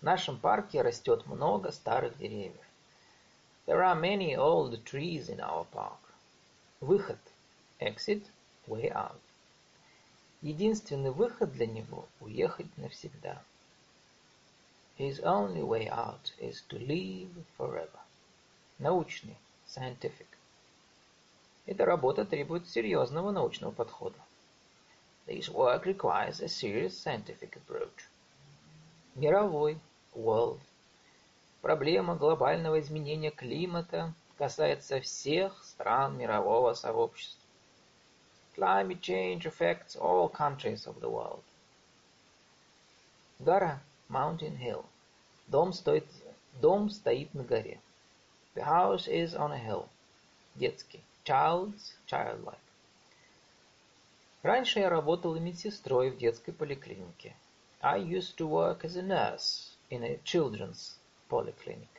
В нашем парке растет много старых деревьев. There are many old trees in our park. Выход, exit, way out. Единственный выход для него – уехать навсегда. His only way out is to leave forever. Научный, scientific. Эта работа требует серьезного научного подхода. This work requires a serious scientific approach. Мировой, world. Проблема глобального изменения климата касается всех стран мирового сообщества. Climate change affects all countries of the world. Гора, mountain hill. Дом стоит, дом стоит на горе. The house is on a hill. Детский. Child's, childlike. Раньше я работала медсестрой в детской поликлинике. I used to work as a nurse in a children's polyclinic.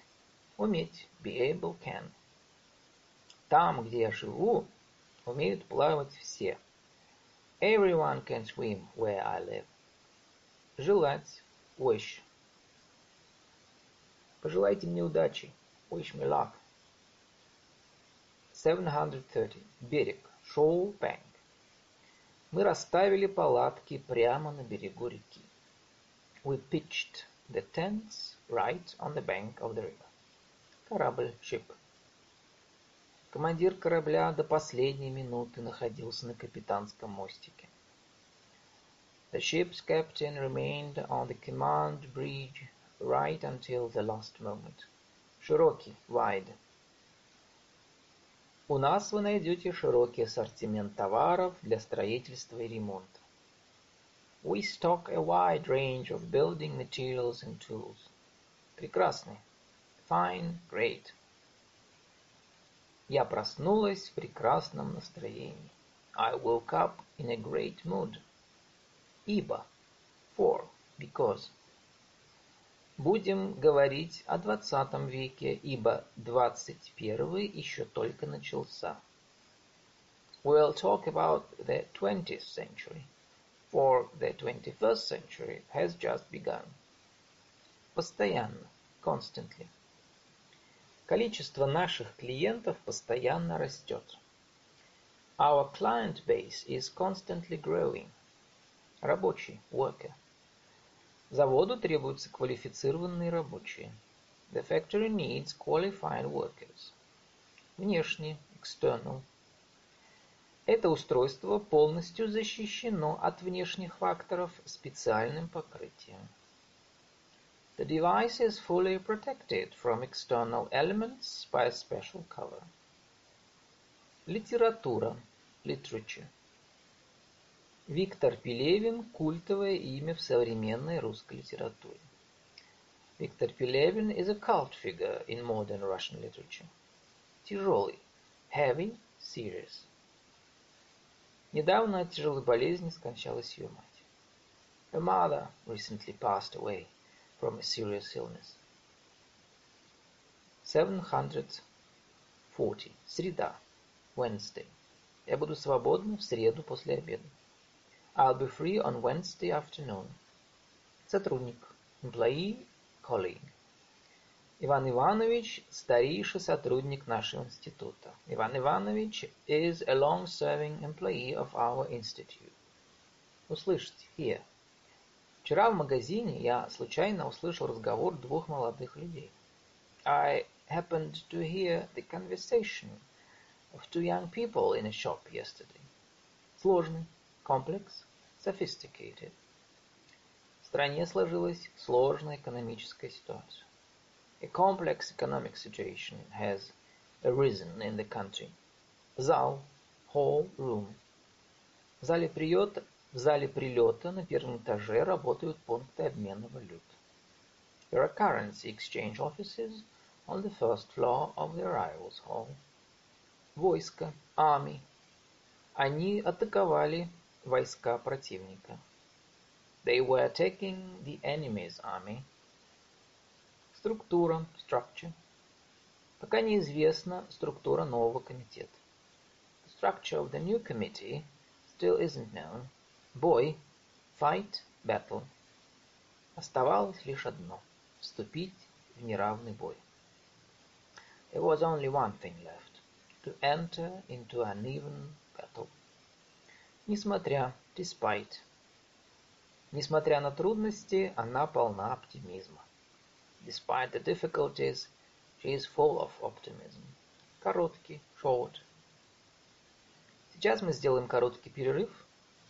Уметь, be able, can. Там, где я живу, умеют плавать все. Everyone can swim where I live. Желать, wish. Пожелайте мне удачи, wish me luck. 730. Берег, shore bank. Мы расставили палатки прямо на берегу реки. We pitched the tents right on the bank of the river. Корабль, ship. Командир корабля до последней минуты находился на капитанском мостике. The ship's captain remained on the command bridge right until the last moment. Широкий, wide. У нас вы найдете широкий ассортимент товаров для строительства и ремонта. We stock a wide range of building materials and tools. Прекрасный. Fine, great. Я проснулась в прекрасном настроении. I woke up in a great mood. Ибо. For. Because. Будем говорить о двадцатом веке, ибо двадцать первый еще только начался. We'll talk about the twentieth century, for the twenty-first century has just begun. Постоянно, constantly. Количество наших клиентов постоянно растет. Our client base is constantly growing. Рабочий, worker. Заводу требуются квалифицированные рабочие. The factory needs qualified workers. Внешне, external. Это устройство полностью защищено от внешних факторов специальным покрытием. The device is fully protected from external elements by a special cover. Литература, literature. Виктор Пелевин – культовое имя в современной русской литературе. Виктор Пелевин is a cult figure in modern Russian literature. Тяжелый. Heavy, serious. Недавно от тяжелой болезни скончалась ее мать. Her mother recently passed away from a serious illness. 740. Среда. Wednesday. Я буду свободна в среду после обеда. I'll be free on Wednesday afternoon. Сотрудник. Employee, colleague. Иван Иванович – старейший сотрудник нашего института. Иван Иванович is a long-serving employee of our institute. Услышать. Hear. Вчера в магазине я случайно услышал разговор двух молодых людей. I happened to hear the conversation of two young people in a shop yesterday. Сложный complex, sophisticated. стране сложилась сложная экономическая ситуация. A complex economic situation has arisen in the country. Зал, hall, room. В зале прилета, в зале прилета на первом этаже работают пункты обмена валют. There are currency exchange offices on the first floor of the arrivals hall. Войско, army. Они атаковали войска противника. They were attacking the enemy's army. Структура, structure. Пока неизвестна структура нового комитета. The structure of the new committee still isn't known. Бой, fight, battle. Оставалось лишь одно – вступить в неравный бой. There was only one thing left – to enter into an even battle. Несмотря, despite. Несмотря на трудности, она полна оптимизма. Despite the difficulties, she is full of optimism. Короткий, short. Сейчас мы сделаем короткий перерыв.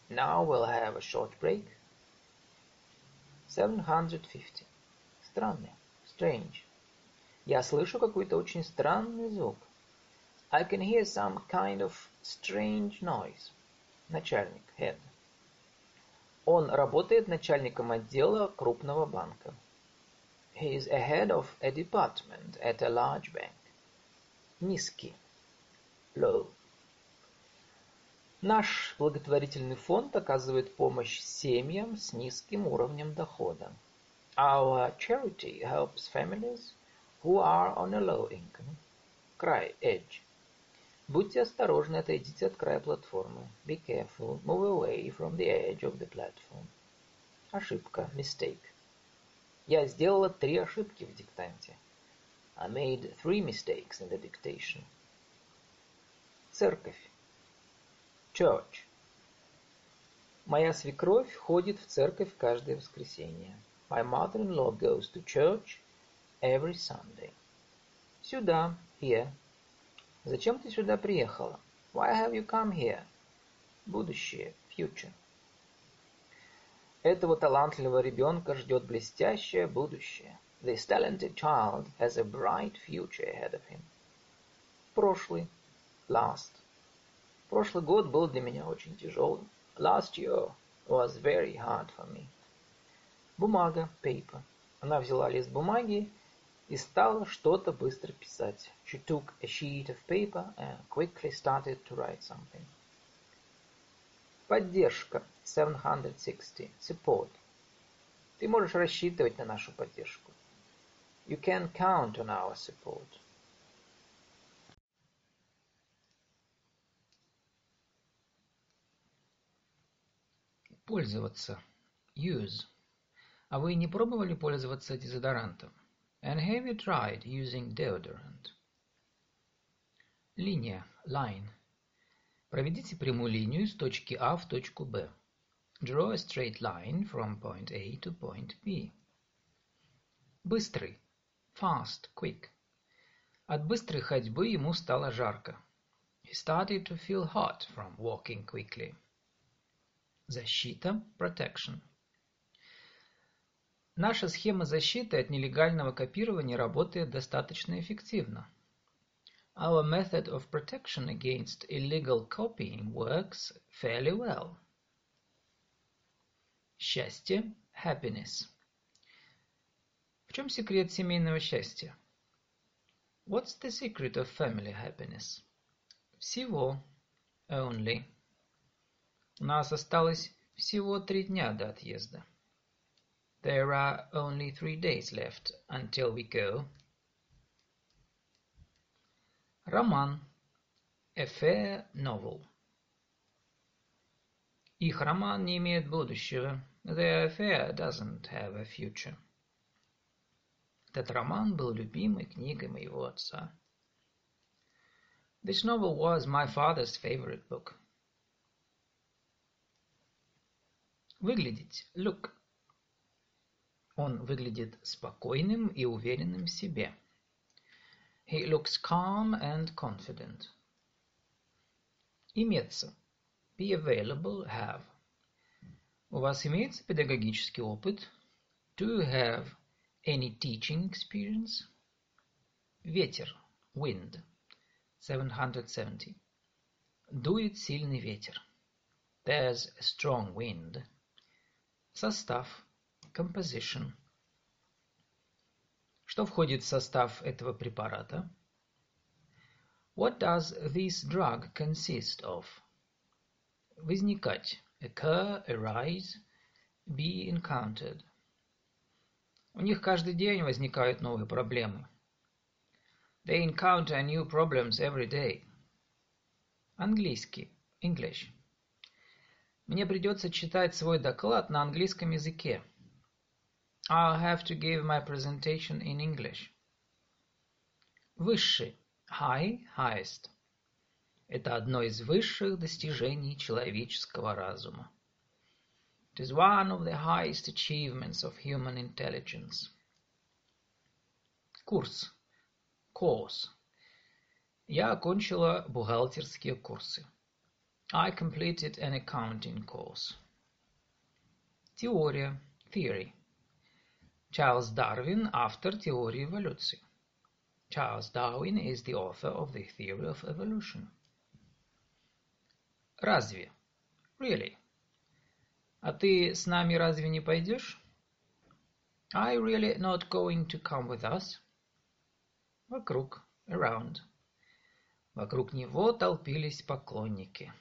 Now we'll have a short break. 750. Странный. Strange. Я слышу какой-то очень странный звук. I can hear some kind of strange noise. Начальник. Head. Он работает начальником отдела крупного банка. He is a head of a department at a large bank. Низкий. Low. Наш благотворительный фонд оказывает помощь семьям с низким уровнем дохода. Our charity helps families who are on a low income. Край, edge. Будьте осторожны, отойдите от края платформы. Be careful, move away from the edge of the platform. Ошибка, mistake. Я сделала три ошибки в диктанте. I made three mistakes in the dictation. Церковь. Church. Моя свекровь ходит в церковь каждое воскресенье. My mother-in-law goes to church every Sunday. Сюда, here. Зачем ты сюда приехала? Why have you come here? Будущее, future. Этого талантливого ребенка ждет блестящее будущее. This talented child has a bright future ahead of him. Прошлый, last. Прошлый год был для меня очень тяжелым. Last year was very hard for me. Бумага, paper. Она взяла лист бумаги и стала что-то быстро писать. She took a sheet of paper and quickly started to write something. Поддержка. 760. Support. Ты можешь рассчитывать на нашу поддержку. You can count on our support. Пользоваться. Use. А вы не пробовали пользоваться дезодорантом? And have you tried using deodorant? Линия, line. Проведите прямую линию с точки А в точку Б. Draw a straight line from point A to point B. Быстрый, fast, quick. От быстрой ходьбы ему стало жарко. He started to feel hot from walking quickly. Защита, protection. Наша схема защиты от нелегального копирования работает достаточно эффективно. Our method of protection against illegal copying works fairly well. Счастье, happiness. В чем секрет семейного счастья? What's the secret of family happiness? Всего, only. У нас осталось всего три дня до отъезда. There are only three days left until we go. Роман. A fair novel. Их роман не имеет будущего. Their affair doesn't have a future. Этот роман был любимой книгой моего отца. This novel was my father's favorite book. Выглядеть. Look. Он выглядит спокойным и уверенным в себе. He looks calm and confident. Иметься. Be available, have. У вас имеется педагогический опыт? Do you have any teaching experience? Ветер. Wind. 770. Дует сильный ветер. There's a strong wind. Состав. Composition. Что входит в состав этого препарата? What does this drug consist of? Возникать. Occur, arise, be encountered. У них каждый день возникают новые проблемы. They encounter new problems every day. Английский. English. Мне придется читать свой доклад на английском языке. I'll have to give my presentation in English. Высший. High, highest. Это одно из высших достижений человеческого разума. It is one of the highest achievements of human intelligence. Курс. Course. Я окончила бухгалтерские курсы. I completed an accounting course. Теория. Theory. Чарльз Дарвин – автор теории эволюции. Charles Darwin is the author of the theory of evolution. Разве? Really? А ты с нами разве не пойдешь? Are you really not going to come with us? Вокруг. Around. Вокруг него толпились поклонники.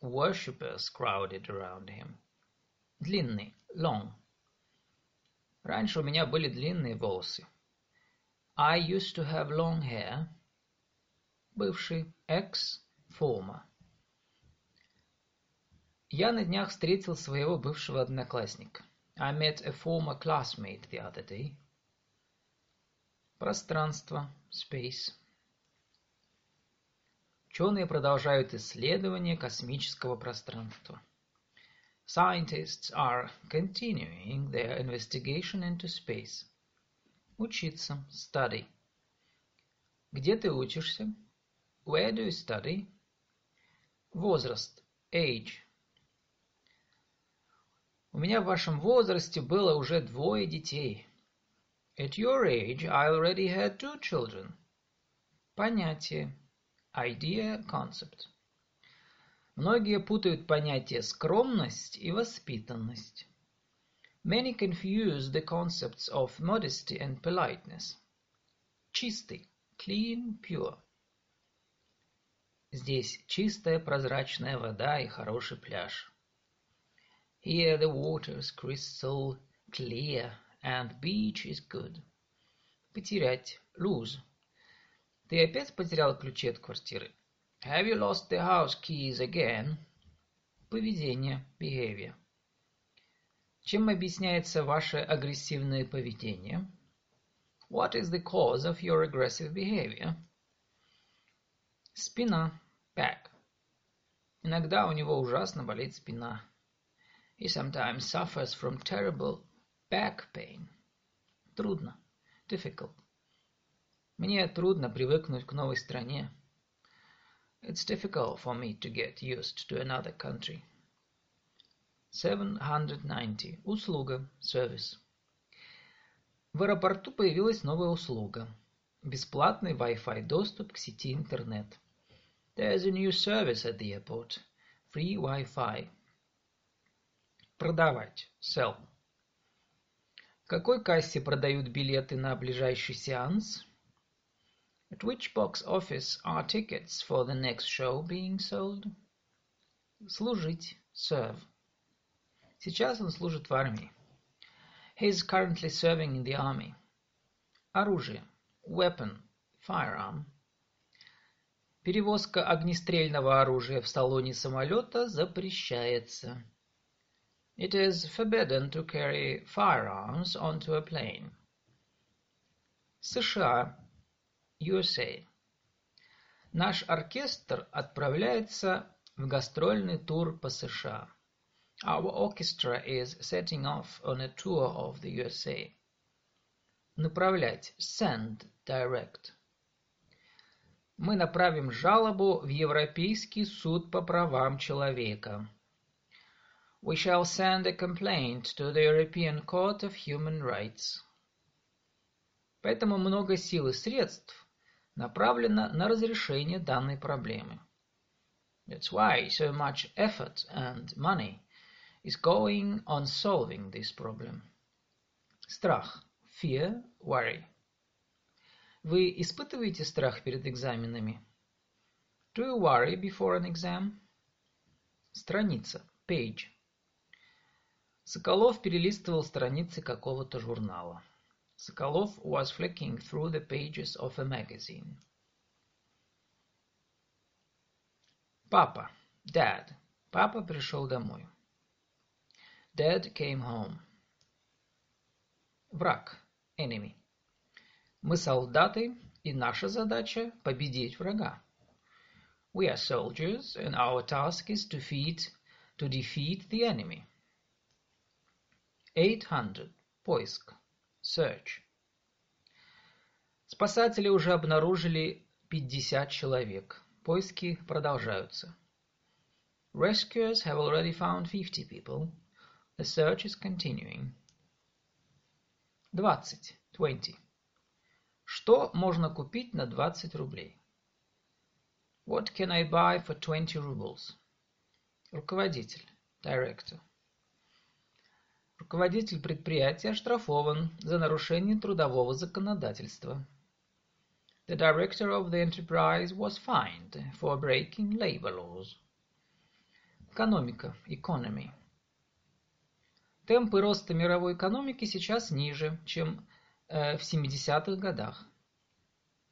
Worshippers crowded around him. Длинный. Long. Раньше у меня были длинные волосы. I used to have long hair. Бывший. Ex. Former. Я на днях встретил своего бывшего одноклассника. I met a former classmate the other day. Пространство. Space. Ученые продолжают исследование космического пространства. Scientists are continuing their investigation into space. Учиться. Study. Где ты учишься? Where do you study? Возраст. Age. У меня в вашем возрасте было уже двое детей. At your age, I already had two children. Понятие. Idea, concept. Многие путают понятия скромность и воспитанность. Many confuse the concepts of modesty and politeness. Чистый, clean, pure. Здесь чистая прозрачная вода и хороший пляж. Here the water is crystal clear and beach is good. Потерять, lose. Ты опять потерял ключи от квартиры? Have you lost the house keys again? Поведение, behavior. Чем объясняется ваше агрессивное поведение? What is the cause of your aggressive behavior? Спина, back. Иногда у него ужасно болит спина. He sometimes suffers from terrible back pain. Трудно, difficult. Мне трудно привыкнуть к новой стране. It's difficult for me to get used to another country. 790. Услуга. Service. В аэропорту появилась новая услуга. Бесплатный Wi-Fi доступ к сети интернет. There's a new service at the airport. Free Wi-Fi. Продавать. Sell. В какой кассе продают билеты на ближайший сеанс? At which box office are tickets for the next show being sold? Служить. Serve. Сейчас он служит в армии. He is currently serving in the army. Оружие. Weapon. Firearm. Перевозка огнестрельного оружия в салоне самолета запрещается. It is forbidden to carry firearms onto a plane. США. USA. Наш оркестр отправляется в гастрольный тур по США. Our orchestra is setting off on a tour of the USA. Направлять. Send. Direct. Мы направим жалобу в Европейский суд по правам человека. We shall send a complaint to the European Court of Human Rights. Поэтому много сил и средств направлено на разрешение данной проблемы. That's why so much effort and money is going on solving this problem. Страх. Fear, worry. Вы испытываете страх перед экзаменами? Do you worry before an exam? Страница. Page. Соколов перелистывал страницы какого-то журнала. Соколов was flicking through the pages of a magazine. Папа. Dad. Папа пришел домой. Dad came home. Враг. Enemy. Мы солдаты, и наша задача – победить врага. We are soldiers, and our task is to defeat, to defeat the enemy. 800. Поиск. Search. Спасатели уже обнаружили 50 человек. Поиски продолжаются. Rescuers have already found 50 people. The search is continuing. 20. 20. Что можно купить на 20 рублей? What can I buy for 20 rubles? Руководитель. Director. Руководитель предприятия оштрафован за нарушение трудового законодательства. The director of the enterprise was fined for breaking labor laws. Экономика. Economy. Темпы роста мировой экономики сейчас ниже, чем э, в 70-х годах.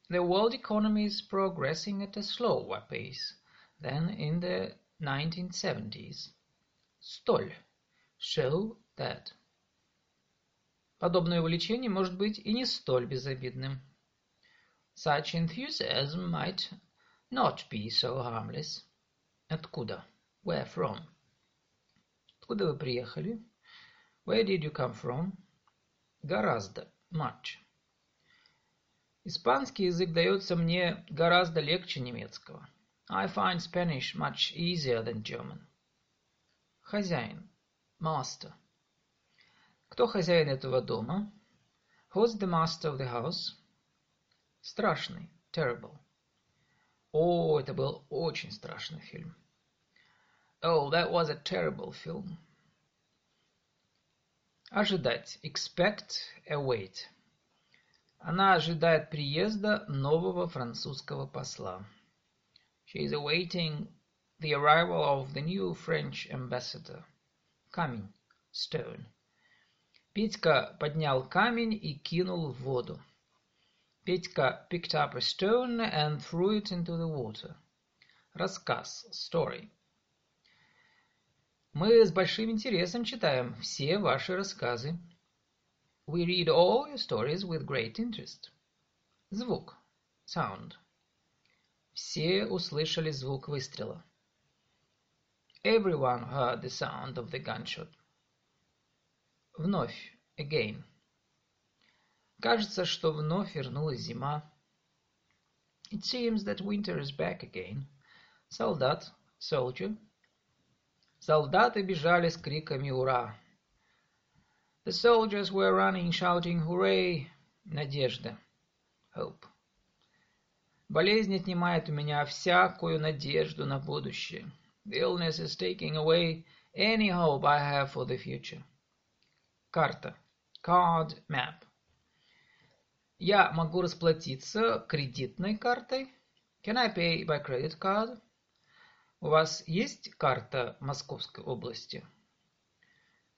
The world economy is progressing at a slower pace than in the 1970s. Столь. Show that. Подобное увлечение может быть и не столь безобидным. Such enthusiasm might not be so harmless. Откуда? Where from? Откуда вы приехали? Where did you come from? Гораздо. Much. Испанский язык дается мне гораздо легче немецкого. I find Spanish much easier than German. Хозяин. Master. Кто хозяин этого дома? Who's the master of the house? Страшный. Terrible. О, это был очень страшный фильм. Oh, that was a terrible film. Ожидать. Expect, await. Она ожидает приезда нового французского посла. She is awaiting the arrival of the new French ambassador. Камень. Stone. Петька поднял камень и кинул в воду. Петька picked up a stone and threw it into the water. Рассказ. Story. Мы с большим интересом читаем все ваши рассказы. We read all your stories with great interest. Звук. Sound. Все услышали звук выстрела. Everyone heard the sound of the gunshot. Вновь. Again. Кажется, что вновь вернулась зима. It seems that winter is back again. Солдат. Soldier. Солдаты бежали с криками «Ура!». The soldiers were running, shouting «Hooray!» Надежда. Hope. Болезнь отнимает у меня всякую надежду на будущее. The illness is taking away any hope I have for the future. Карта. Card map. Я могу расплатиться кредитной картой. Can I pay by credit card? У вас есть карта Московской области?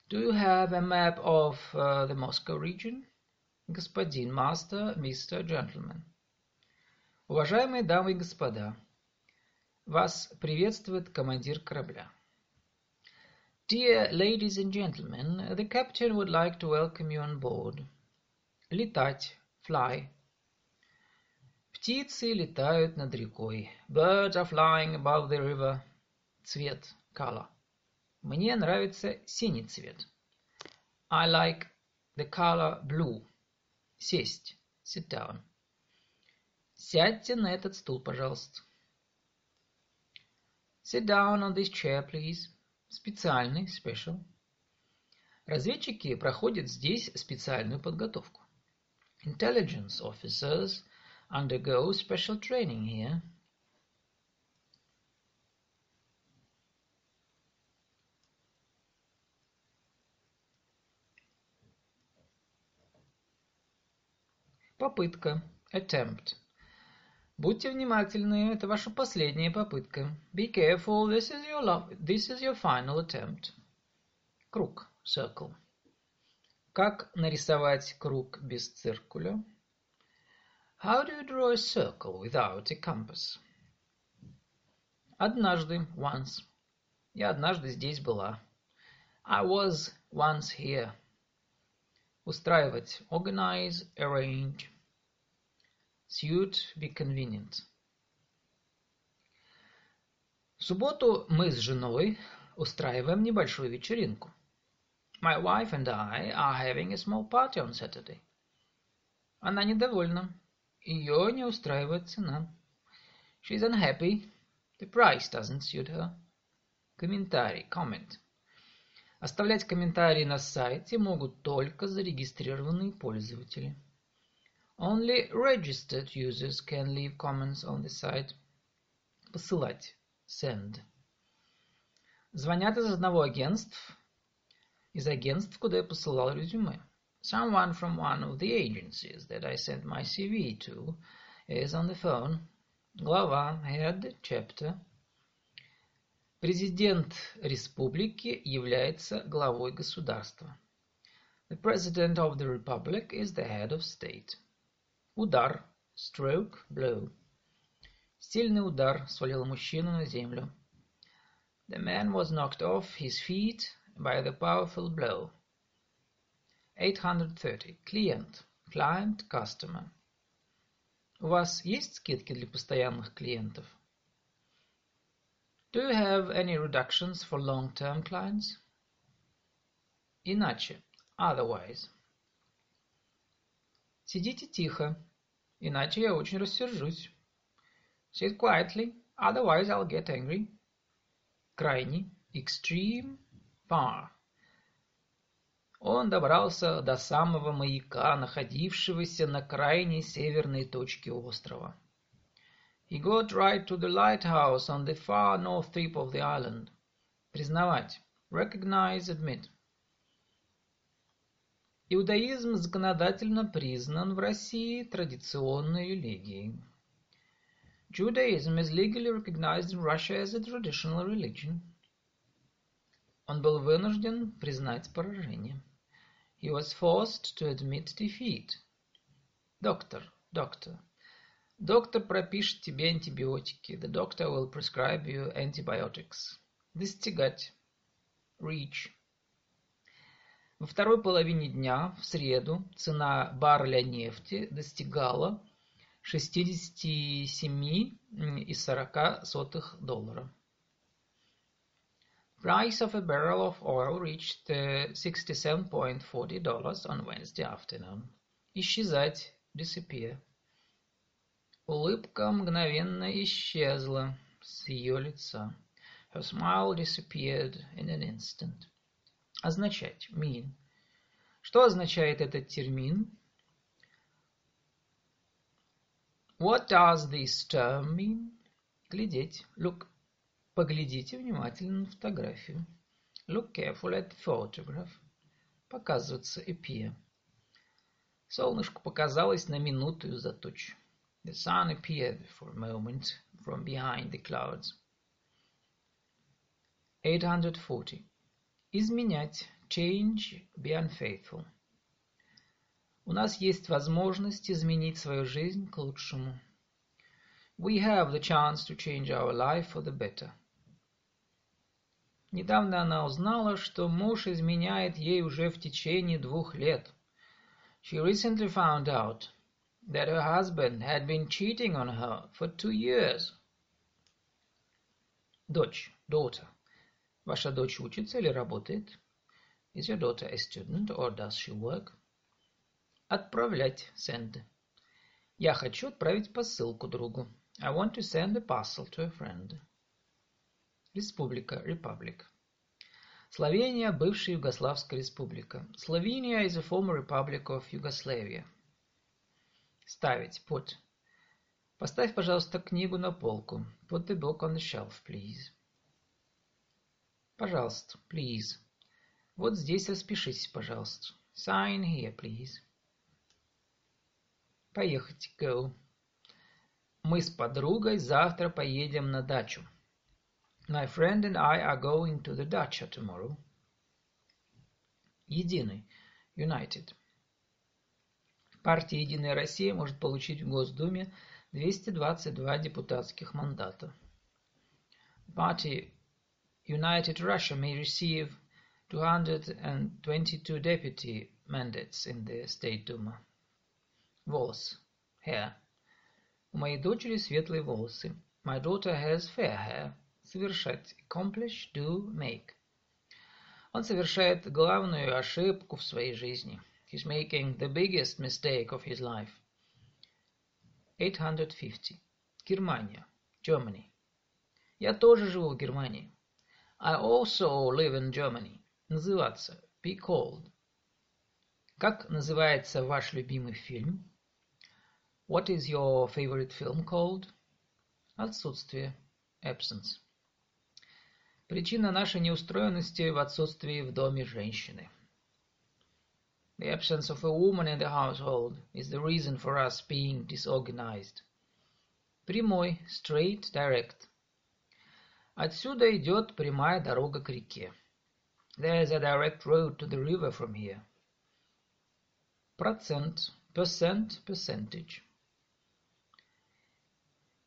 Do you have a map of uh, the Moscow region? Господин, master, Mr. Gentleman. Уважаемые дамы и господа, вас приветствует командир корабля. Dear ladies and gentlemen, the captain would like to welcome you on board. Летать, fly. Птицы летают над рекой. Birds are flying above the river. Цвет, color. Мне нравится синий цвет. I like the color blue. Сесть, sit down. Сядьте на этот стул, пожалуйста. Sit down on this chair, please. Специальный, special. Разведчики проходят здесь специальную подготовку. Intelligence officers undergo special training here. Попытка. Attempt. Будьте внимательны, это ваша последняя попытка. Be careful, this is your, this is your final attempt. Круг. Circle. Как нарисовать круг без циркуля? How do you draw a circle without a compass? Однажды, once. Я однажды здесь была. I was once here. Устраивать, organize, arrange. Suit, be convenient. В субботу мы с женой устраиваем небольшую вечеринку. My wife and I are having a small party on Saturday. Она недовольна. Ее не устраивает цена. She's unhappy. The price doesn't suit her. Комментарий, comment. Оставлять комментарии на сайте могут только зарегистрированные пользователи. Only registered users can leave comments on the site. Посылать. Send. Звонят из одного агентства, из агентств, куда я посылал резюме. Someone from one of the agencies that I sent my CV to is on the phone. Глава, head, chapter. Президент республики является главой государства. The president of the republic is the head of state. Удар. Stroke, blow. Сильный удар свалил мужчину на землю. The man was knocked off his feet by the powerful blow. 830. Клиент. Client, customer. У вас есть скидки для постоянных клиентов? Do you have any reductions for long-term clients? Иначе. Otherwise. Сидите тихо, иначе я очень рассержусь. Sit quietly, otherwise I'll get angry. Крайний, extreme, far. Он добрался до самого маяка, находившегося на крайней северной точке острова. He got right to the lighthouse on the far north tip of the island. Признавать. Recognize, admit. Иудаизм законодательно признан в России традиционной религией. Judaism is legally recognized in Russia as a traditional religion. Он был вынужден признать поражение. He was forced to admit defeat. Доктор, doctor. Доктор пропишет тебе антибиотики. The doctor will prescribe you antibiotics. Достигать. Reach. Во второй половине дня, в среду, цена барреля нефти достигала 67,40 доллара. Price of a barrel of oil reached $67.40 on Wednesday afternoon. Исчезать, disappear. Улыбка мгновенно исчезла с ее лица. Her smile disappeared in an instant. Означать. Mean. Что означает этот термин? What does this term mean? Глядеть. Look. Поглядите внимательно на фотографию. Look carefully at the photograph. Показываться. Appear. Солнышко показалось на минуту из-за туч. The sun appeared for a moment from behind the clouds. 840. Изменять. Change. Be unfaithful. У нас есть возможность изменить свою жизнь к лучшему. We have the chance to change our life for the better. Недавно она узнала, что муж изменяет ей уже в течение двух лет. She recently found out that her husband had been cheating on her for two years. Дочь, daughter. Ваша дочь учится или работает? Is your daughter a student or does she work? Отправлять, send. Я хочу отправить посылку другу. I want to send a parcel to a friend. Республика, republic. Словения – бывшая Югославская республика. Slovenia is a former republic of Yugoslavia. Ставить. Put. Поставь, пожалуйста, книгу на полку. Put the book on the shelf, please. Пожалуйста. Please. Вот здесь распишитесь, пожалуйста. Sign here, please. Поехать. Go. Мы с подругой завтра поедем на дачу. My friend and I are going to the dacha tomorrow. Единый. United. Партия «Единая Россия» может получить в Госдуме 222 депутатских мандата. Party United Russia may receive 222 deputy mandates in the State Duma. Волос. Hair. У моей дочери светлые волосы. My daughter has fair hair. Совершать. Accomplish, do, make. Он совершает главную ошибку в своей жизни. He's making the biggest mistake of his life. 850. Германия. Germany. Я тоже живу в Германии. I also live in Germany. Называться. Be called. Как называется ваш любимый фильм? What is your favorite film called? Отсутствие. Absence. Причина нашей неустроенности в отсутствии в доме женщины. The absence of a woman in the household is the reason for us being disorganized. Прямой, straight, direct. Отсюда идет прямая дорога к реке. There is a direct road to the river from here. Процент, percent, percentage.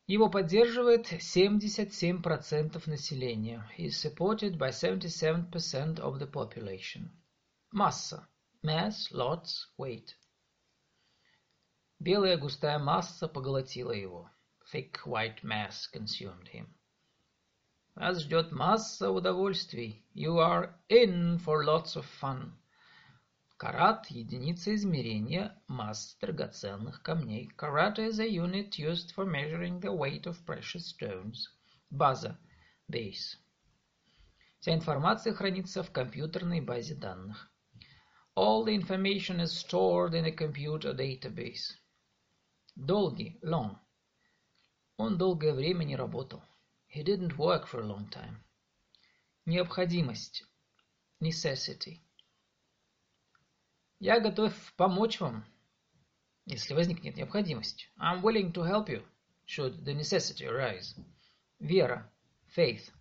Его поддерживает 77% населения. He is supported by 77% of the population. Масса. Mass, lots, weight. Белая густая масса поглотила его. Thick white mass consumed him. Вас ждет масса удовольствий. You are in for lots of fun. Карат – единица измерения масс драгоценных камней. Karat is a unit used for measuring the weight of precious stones. База – base. Вся информация хранится в компьютерной базе данных. All the information is stored in a computer database. Долгий – long. Он долгое время не работал. He didn't work for a long time. Необходимость – necessity. Я готов помочь вам, если возникнет необходимость. I'm willing to help you, should the necessity arise. Вера, faith.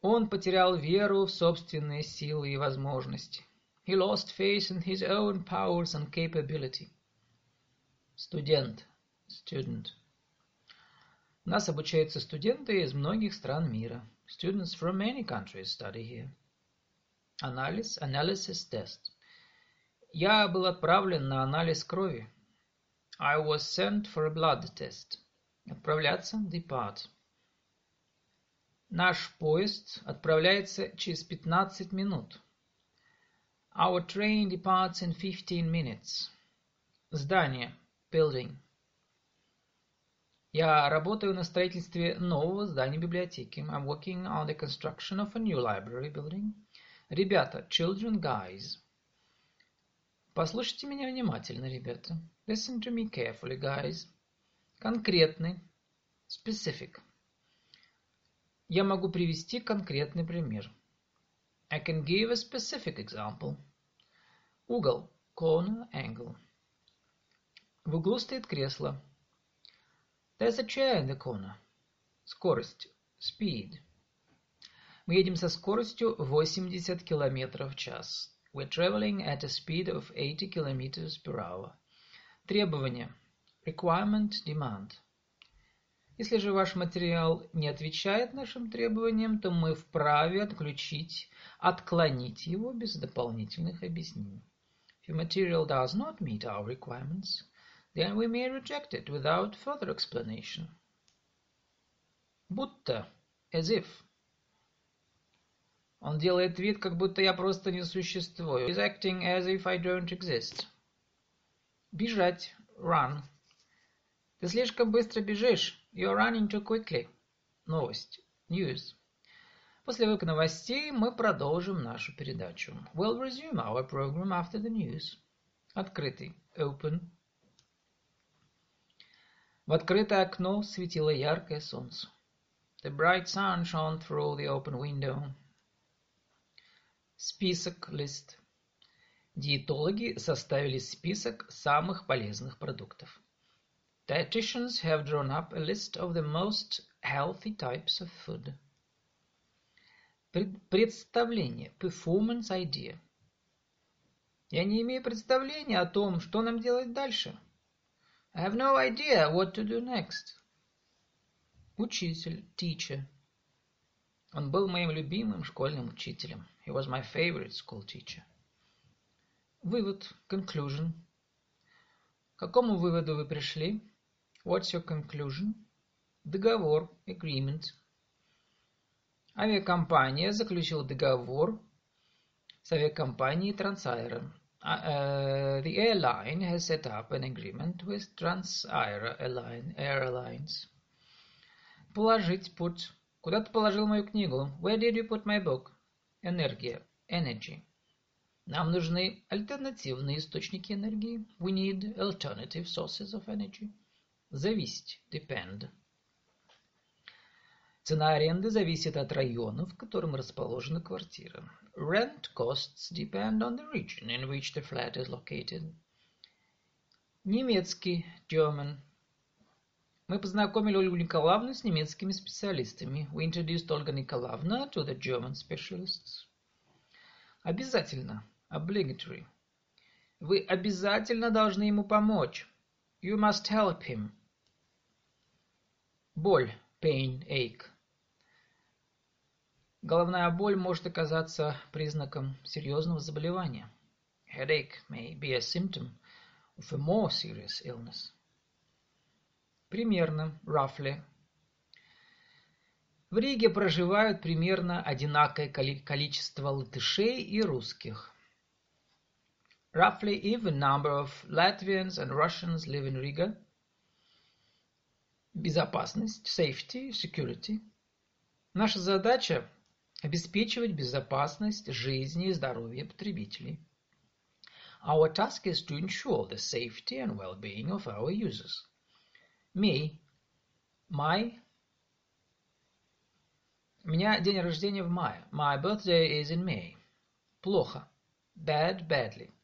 Он потерял веру в собственные силы и возможности. He lost faith in his own powers and capability. Студент, student. Нас обучаются студенты из многих стран мира. Students from many countries study here. Анализ, analysis test. Я был отправлен на анализ крови. I was sent for a blood test. Отправляться, depart. Наш поезд отправляется через 15 минут. Our train departs in 15 minutes. Здание, building. Я работаю на строительстве нового здания библиотеки. I'm working on the construction of a new library building. Ребята, children, guys. Послушайте меня внимательно, ребята. Listen to me carefully, guys. Конкретный. Specific. Я могу привести конкретный пример. I can give a specific example. Угол. Corner, angle. В углу стоит кресло. There's a chair in the corner. Скорость. Speed. Мы едем со скоростью 80 км в час. We're traveling at a speed of 80 km per hour. Требование. Requirement, demand. Если же ваш материал не отвечает нашим требованиям, то мы вправе отключить, отклонить его без дополнительных объяснений. If your material does not meet our requirements, then we may reject it without further explanation. Будто, as if. Он делает вид, как будто я просто не существую. He's acting as if I don't exist. Бежать. Run. Ты слишком быстро бежишь. You're running too quickly. Новость. News. После выпуска новостей мы продолжим нашу передачу. We'll resume our program after the news. Открытый. Open. В открытое окно светило яркое солнце. The bright sun shone through the open window. Список, list. Диетологи составили список самых полезных продуктов. Dietitians have drawn up a list of the most healthy types of food. Представление, performance idea. Я не имею представления о том, что нам делать дальше. I have no idea what to do next. Учитель, teacher. Он был моим любимым школьным учителем. He was my favorite school teacher. Вывод, conclusion. К какому выводу вы пришли? What's your conclusion? Договор, agreement. Авиакомпания заключила договор с авиакомпанией Transair. Uh, the airline has set up an agreement with Transair Airlines. Положить, put. Куда ты положил мою книгу? Where did you put my book? Энергия, energy. Нам нужны альтернативные источники энергии. We need alternative sources of energy. Зависеть, depend. Цена аренды зависит от района, в котором расположена квартира. Rent costs depend on the region in which the flat is located. Немецкий, German. Мы познакомили Ольгу Николаевну с немецкими специалистами. We introduced Olga Nikolaevna to the German specialists. Обязательно, obligatory. Вы обязательно должны ему помочь. You must help him. Боль, pain, ache. Головная боль может оказаться признаком серьезного заболевания. Headache may be a symptom of a more serious illness. Примерно, roughly. В Риге проживают примерно одинаковое количество латышей и русских. Roughly even number of Latvians and Russians live in Riga. Безопасность, safety, security. Наша задача обеспечивать безопасность жизни и здоровья потребителей. Our task is to ensure the safety and well-being of our users. Me, my. У меня день рождения в мае. My birthday is in May. Плохо. Bad, badly.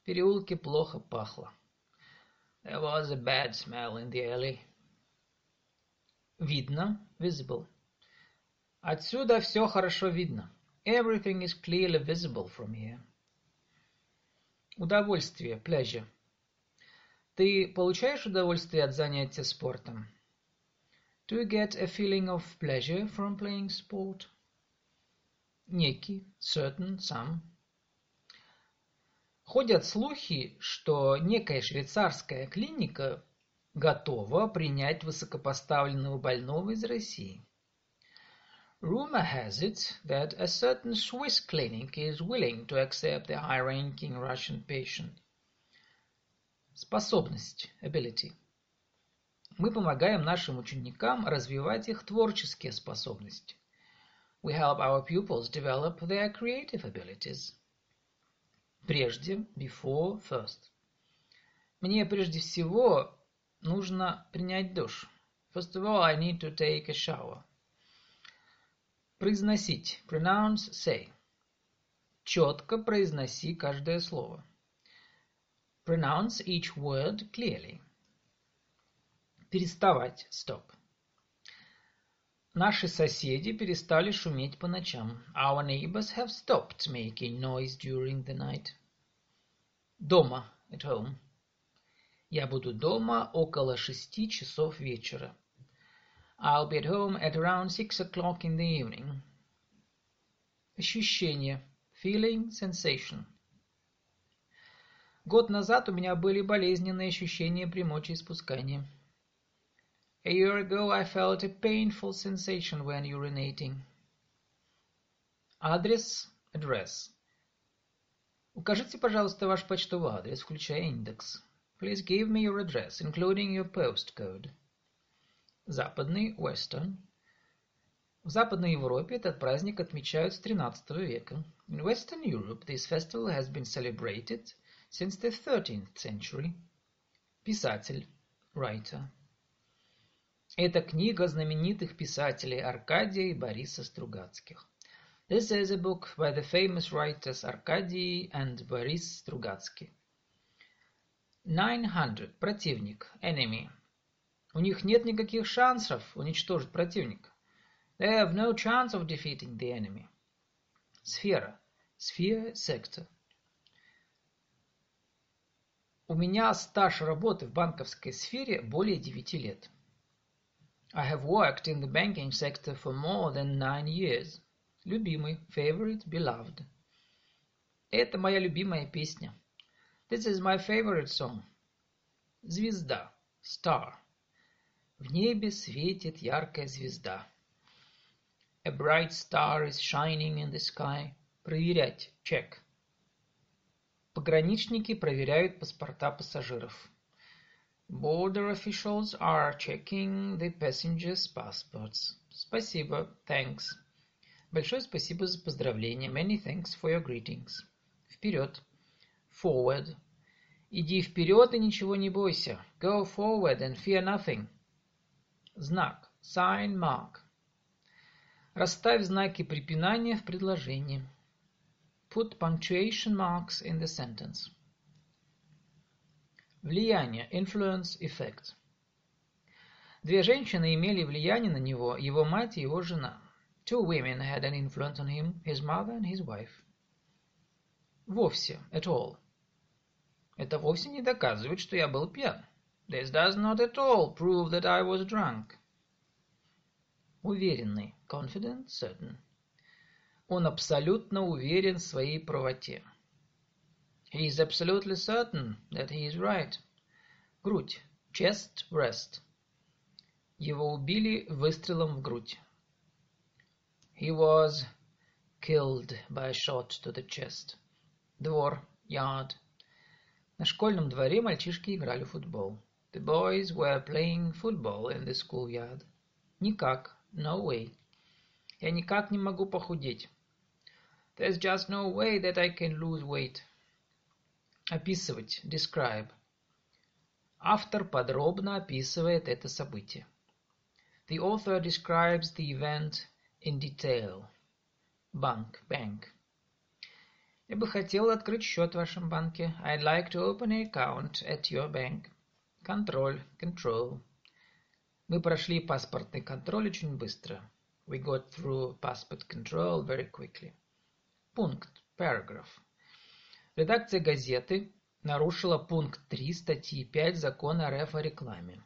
В переулке плохо пахло. There was a bad smell in the alley. Видно, visible. Отсюда все хорошо видно. Everything is clearly visible from here. Удовольствие, pleasure. Ты получаешь удовольствие от занятия спортом? Do you get a feeling of pleasure from playing sport? Некий, certain, some. Ходят слухи, что некая швейцарская клиника готова принять высокопоставленного больного из России. Rumor has it that a certain Swiss clinic is willing to accept the high-ranking Russian patient. Способность, ability. Мы помогаем нашим ученикам развивать их творческие способности. We help our pupils develop their creative abilities. Прежде, before, first. Мне прежде всего нужно принять душ. First of all, I need to take a shower. Произносить. Pronounce, say. Четко произноси каждое слово. Pronounce each word clearly. Переставать. Stop. Наши соседи перестали шуметь по ночам. Our neighbors have stopped making noise during the night. Дома. At home. Я буду дома около шести часов вечера. I'll be at home at around six o'clock in the evening. Ощущение. Feeling, sensation. Год назад у меня были болезненные ощущения при мочеиспускании. A year ago I felt a painful sensation when urinating. Адрес, address. Укажите, пожалуйста, ваш почтовый адрес, включая индекс. Please give me your address, including your postcode. Западный, western. В Западной Европе этот праздник отмечают с XIII века. In Western Europe this festival has been celebrated since the 13th century. Писатель, writer. Это книга знаменитых писателей Аркадия и Бориса Стругацких. This is a book by the famous writers Arkady and Boris Strugatsky. 900. Противник. Enemy. У них нет никаких шансов уничтожить противника. They have no chance of defeating the enemy. Сфера. Sphere, sector. У меня стаж работы в банковской сфере более 9 лет. I have worked in the banking sector for more than nine years. Любимый, favorite, beloved. Это моя любимая песня. This is my favorite song. Звезда, star. В небе светит яркая звезда. A bright star is shining in the sky. Проверять, check. Пограничники проверяют паспорта пассажиров. Border officials are checking the passengers' passports. Спасибо, thanks. Большое спасибо за поздравления. Many thanks for your greetings. Вперед. Forward. Иди вперед и ничего не бойся. Go forward and fear nothing. Знак. Sign, mark. Расставь знаки препинания в предложении. Put punctuation marks in the sentence. Влияние. Influence, effect. Две женщины имели влияние на него, его мать и его жена. Two women had an influence on him, his mother and his wife. Вовсе, at all. Это вовсе не доказывает, что я был пьян. This does not at all prove that I was drunk. Уверенный, confident, certain. Он абсолютно уверен в своей правоте. He is absolutely certain that he is right. Грудь. Chest, breast. Его убили выстрелом в грудь. He was killed by a shot to the chest. Двор. Yard. На школьном дворе мальчишки играли в футбол. The boys were playing football in the schoolyard. Никак. No way. Я никак не могу похудеть. There's just no way that I can lose weight. Описывать. Describe. Автор подробно описывает это событие. The author describes the event in detail. Банк. Bank. Я бы хотел открыть счет в вашем банке. I'd like to open an account at your bank. Контроль. Control. Мы прошли паспортный контроль очень быстро. We got through passport control very quickly. Пункт. Paragraph. Редакция газеты нарушила пункт 3 статьи 5 Закона РФ о рекламе.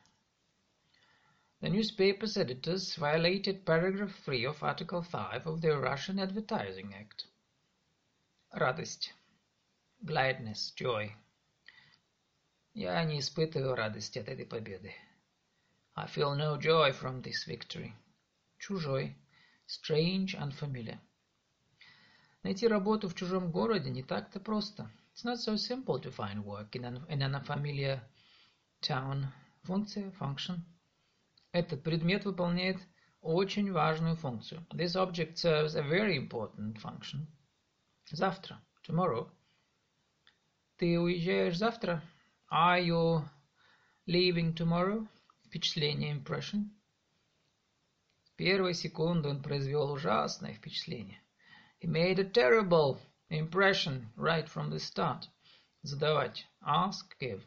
The newspaper's editors violated paragraph 3 of Article 5 of the Russian Advertising Act. Радость. Gladness, joy. Я не испытываю радости от этой победы. I feel no joy from this victory. Чужой. Strange, unfamiliar. Найти работу в чужом городе не так-то просто. It's not so simple to find work in an, in an unfamiliar town. Функция, function. Этот предмет выполняет очень важную функцию. This object serves a very important function. Завтра. Tomorrow. Ты уезжаешь завтра? Are you leaving tomorrow? Впечатление, impression. С первой секунды он произвел ужасное впечатление. He made a terrible impression right from the start. Задавать. Ask, give.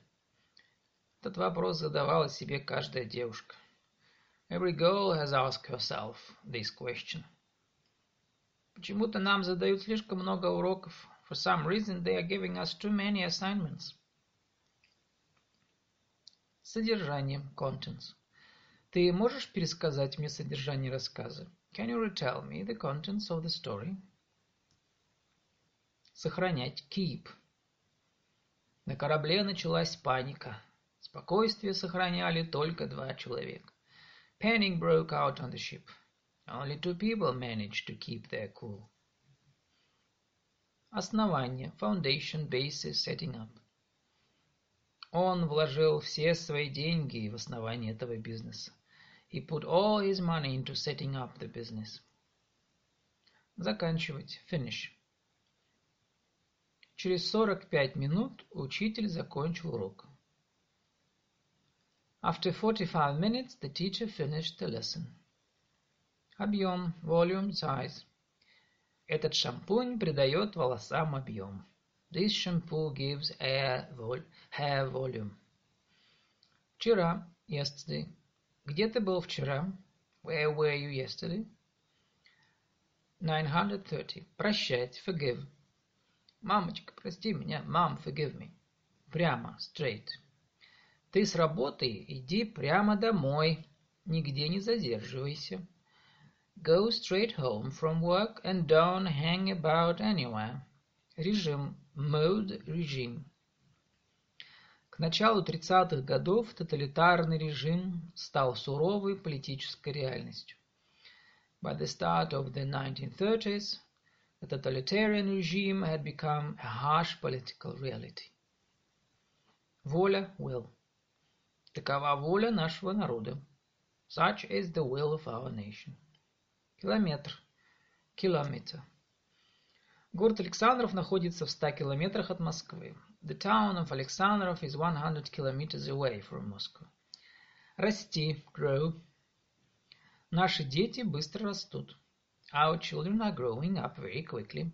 Этот вопрос задавала себе каждая девушка. Every girl has asked herself this question. Почему-то нам задают слишком много уроков. For some reason they are giving us too many assignments. Содержание. Contents. Ты можешь пересказать мне содержание рассказа? Can you retell me the contents of the story? Сохранять. Keep. На корабле началась паника. Спокойствие сохраняли только два человека. Panic broke out on the ship. Only two people managed to keep their cool. Основание. Foundation, basis, setting up. Он вложил все свои деньги в основание этого бизнеса. He put all his money into setting up the business. Заканчивать. Finish. Через сорок пять минут учитель закончил урок. After forty-five minutes, the teacher finished the lesson. Объем, volume, size. Этот шампунь придает волосам объем. This shampoo gives hair, vol hair volume. Вчера, yesterday. Где ты был вчера? Where were you yesterday? 930. Прощать, forgive. Мамочка, прости меня. Mom, forgive me. Прямо, straight. Ты с работы иди прямо домой. Нигде не задерживайся. Go straight home from work and don't hang about anywhere. Режим. Mode. Режим. К началу 30-х годов тоталитарный режим стал суровой политической реальностью. By the start of the 1930s, the totalitarian regime had become a harsh political reality. Воля, will. Такова воля нашего народа. Such is the will of our nation. Километр. Kilometer. Город Александров находится в 100 километрах от Москвы. The town of Alexandrov is 100 kilometers away from Moscow. Расти. Grow. Наши дети быстро растут. Our children are growing up very quickly.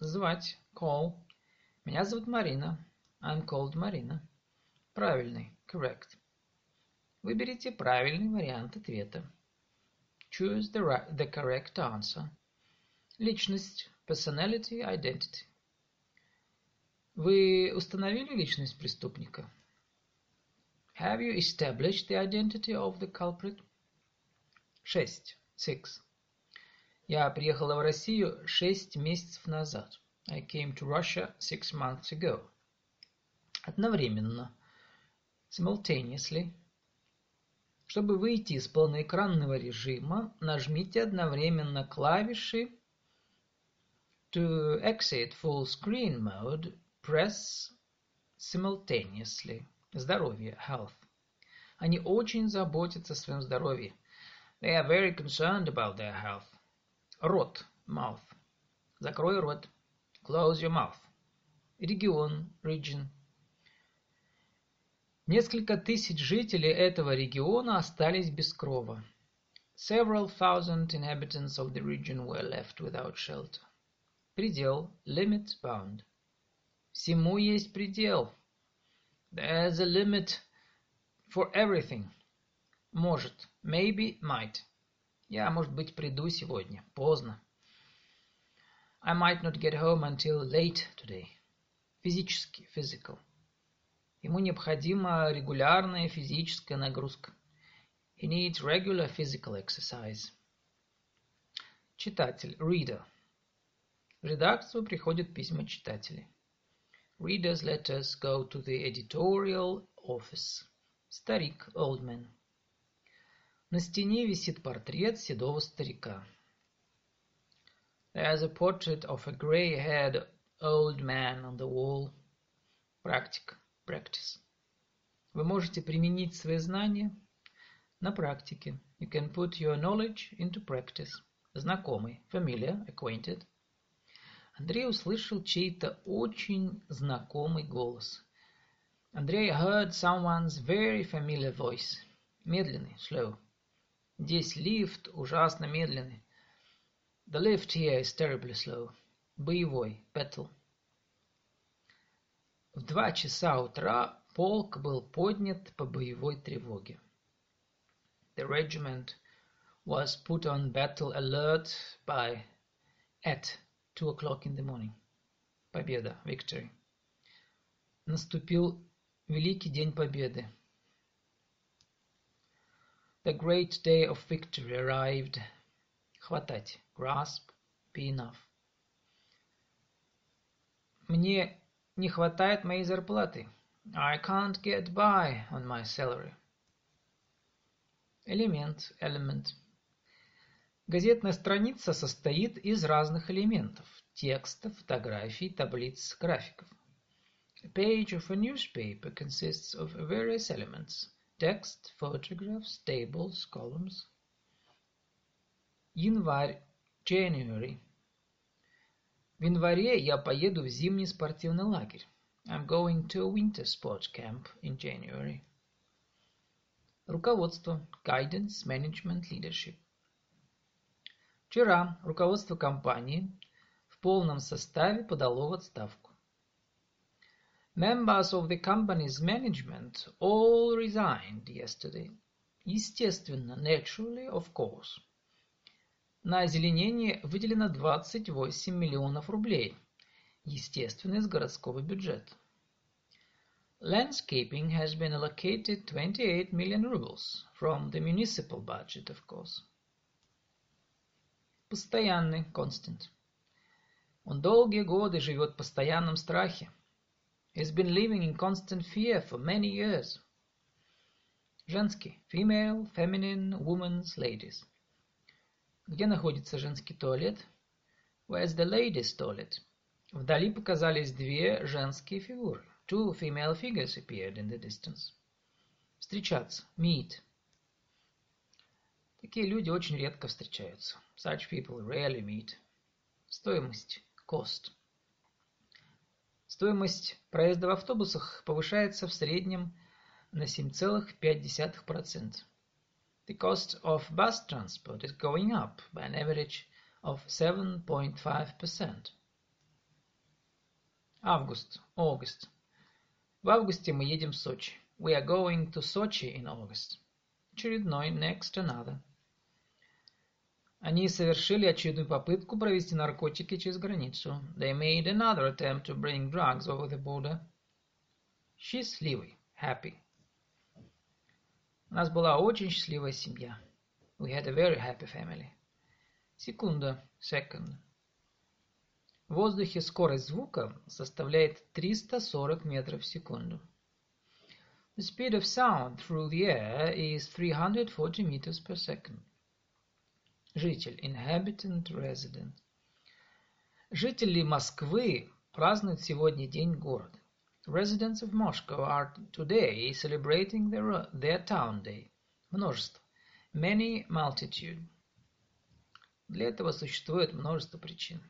Звать. Call. Меня зовут Марина. I'm called Marina. Правильный. Correct. Выберите правильный вариант ответа. Choose the, right, the correct answer. Личность. Personality, identity. Вы установили личность преступника? Have you established the identity of the culprit? Шесть. Six. Я приехала в Россию шесть месяцев назад. I came to Russia six months ago. Одновременно. Simultaneously. Чтобы выйти из полноэкранного режима, нажмите одновременно клавиши To exit full screen mode, press simultaneously. Здоровье, health. Они очень заботятся о своем здоровье. They are very concerned about their health. Рот, mouth. Закрой рот. Close your mouth. Регион, region. Несколько тысяч жителей этого региона остались без крова. Several thousand inhabitants of the region were left without shelter. Предел, limit, bound. Всему есть предел. There's a limit for everything. Может, maybe, might. Я, может быть, приду сегодня. Поздно. I might not get home until late today. Физически, physical. Ему необходима регулярная физическая нагрузка. He needs regular physical exercise. Читатель, reader. В редакцию приходят письма читателей. Readers' letters go to the editorial office. Старик, old man. На стене висит портрет седого старика. There's a portrait of a grey-haired old man on the wall. Практика. Practice. Вы можете применить свои знания на практике. You can put your knowledge into practice. Знакомый. Familiar. Acquainted. Андрей услышал чей-то очень знакомый голос. Андрей heard someone's very familiar voice. Медленный. Slow. Здесь лифт ужасно медленный. The lift here is terribly slow. Боевой. Battle. В два часа утра полк был поднят по боевой тревоге. The regiment was put on battle alert by at two o'clock in the morning. Победа, victory. Наступил великий день победы. The great day of victory arrived. Хватать, grasp, be enough. Мне не хватает моей зарплаты. I can't get by on my salary. Элемент, element. Газетная страница состоит из разных элементов – текста, фотографий, таблиц, графиков. A page of a newspaper consists of various elements Text, photographs, tables, columns. Январь, January. В январе я поеду в зимний спортивный лагерь. I'm going to a winter sports camp in January. Руководство, guidance, management, leadership. Вчера руководство компании в полном составе подало в отставку. Members of the company's management all resigned yesterday. Естественно, naturally, of course. На озеленение выделено 28 миллионов рублей. Естественно, из городского бюджета. Landscaping has been allocated 28 million rubles from the municipal budget, of course. Постоянный, constant. Он долгие годы живет в постоянном страхе. He's been living in constant fear for many years. Женский, female, feminine, women's, ladies. Где находится женский туалет? Where's the ladies' toilet? Вдали показались две женские фигуры. Two female figures appeared in the distance. Встречаться. Meet. Такие люди очень редко встречаются. Such people rarely meet. Стоимость. Cost. Стоимость проезда в автобусах повышается в среднем на 7,5%. The cost of bus transport is going up by an average of 7.5%. Август, August. В августе мы едем в Сочи. We are going to Sochi in August. Очередной, next, another. Они совершили очередную попытку провести наркотики через границу. They made another attempt to bring drugs over the border. Счастливый, happy. У нас была очень счастливая семья. We had a very happy family. Секунда, second. В воздухе скорость звука составляет 340 метров в секунду. The speed of sound through the air is 340 meters per second. Житель, inhabitant, resident. Жители Москвы празднуют сегодня День города. Residents of Moscow are today celebrating their, their town day. Множество. Many multitude. Для этого существует множество причин.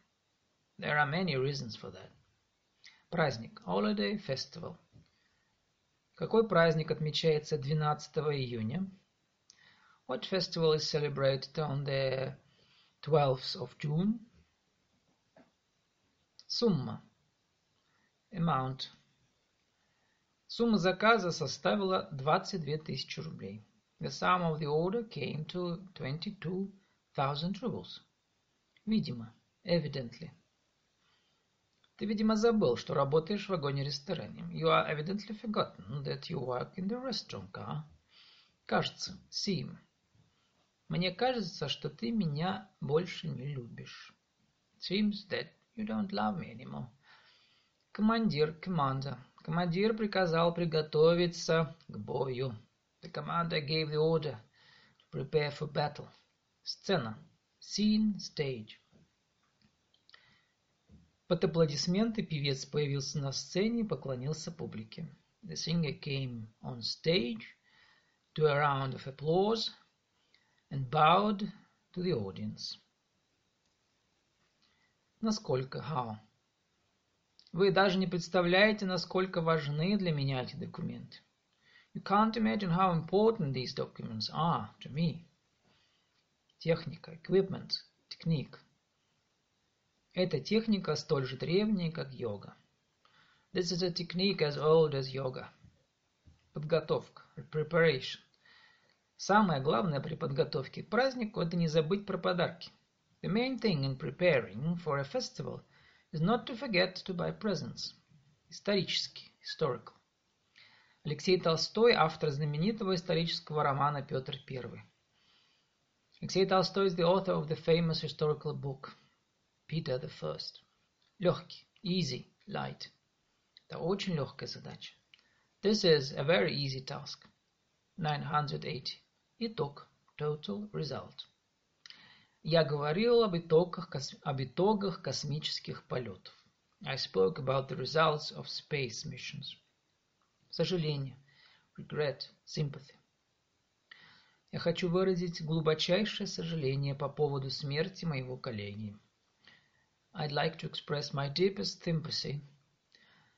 There are many reasons for that. Праздник. Holiday, festival. Какой праздник отмечается 12 июня? What festival is celebrated on the 12th of June? Сумма. Amount. Сумма заказа составила 22 тысячи рублей. The sum of the order came to 22,000 rubles. Видимо, evidently. Ты, видимо, забыл, что работаешь в вагоне-ресторане. You are evidently forgotten that you work in the restaurant car. Кажется, seem. Мне кажется, что ты меня больше не любишь. Seems that you don't love me anymore. Командир, commander. Командир приказал приготовиться к бою. The commander gave the order to prepare for battle. Сцена. Scene, stage. Под аплодисменты певец появился на сцене и поклонился публике. The singer came on stage to a round of applause and bowed to the audience. Насколько? How? Вы даже не представляете, насколько важны для меня эти документы. You can't imagine how important these documents are to me. Техника, equipment, техник. Эта техника столь же древняя, как йога. This is a technique as old as yoga. Подготовка, preparation. Самое главное при подготовке к празднику – это не забыть про подарки. The main thing in preparing for a festival – is not to forget to buy presents. Исторический, historical. Алексей Толстой – автор знаменитого исторического романа «Петр I». Алексей Толстой is the author of the famous historical book Peter the First. Легкий, easy, light. Это очень легкая задача. This is a very easy task. 980. Итог. Total result. Я говорил об итогах, об итогах космических полетов. I spoke about the results of space missions. Сожаление. regret, sympathy. Я хочу выразить глубочайшее сожаление по поводу смерти моего коллеги. I'd like to express my deepest sympathy,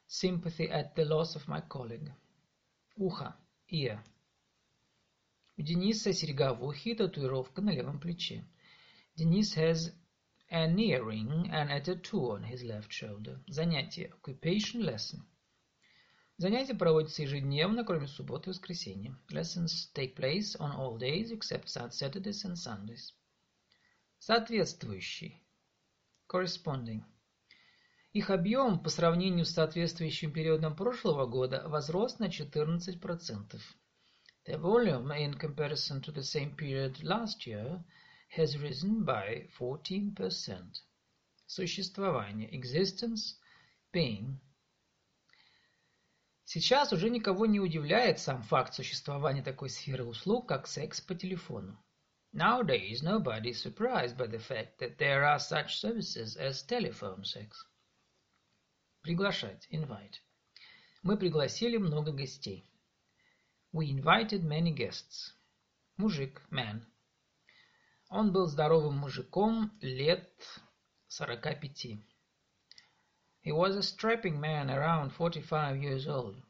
sympathy at the loss of my colleague. Ухо, ear. У Дениса серьга в ухе татуировка на левом плече. Денис has an earring and a tattoo on his left shoulder. Занятие. Occupation lesson. Занятия проводятся ежедневно, кроме субботы и воскресенья. Lessons take place on all days except Saturdays and Sundays. Соответствующий. Corresponding. Их объем по сравнению с соответствующим периодом прошлого года возрос на 14%. Their volume in comparison to the same period last year has risen by 14%. Существование. Existence. Being. Сейчас уже никого не удивляет сам факт существования такой сферы услуг, как секс по телефону. Nowadays nobody is surprised by the fact that there are such services as telephone sex. Приглашать. Invite. Мы пригласили много гостей. We invited many guests. Мужик. Man. Он был здоровым мужиком лет сорока пяти. He was a strapping man around forty-five years old.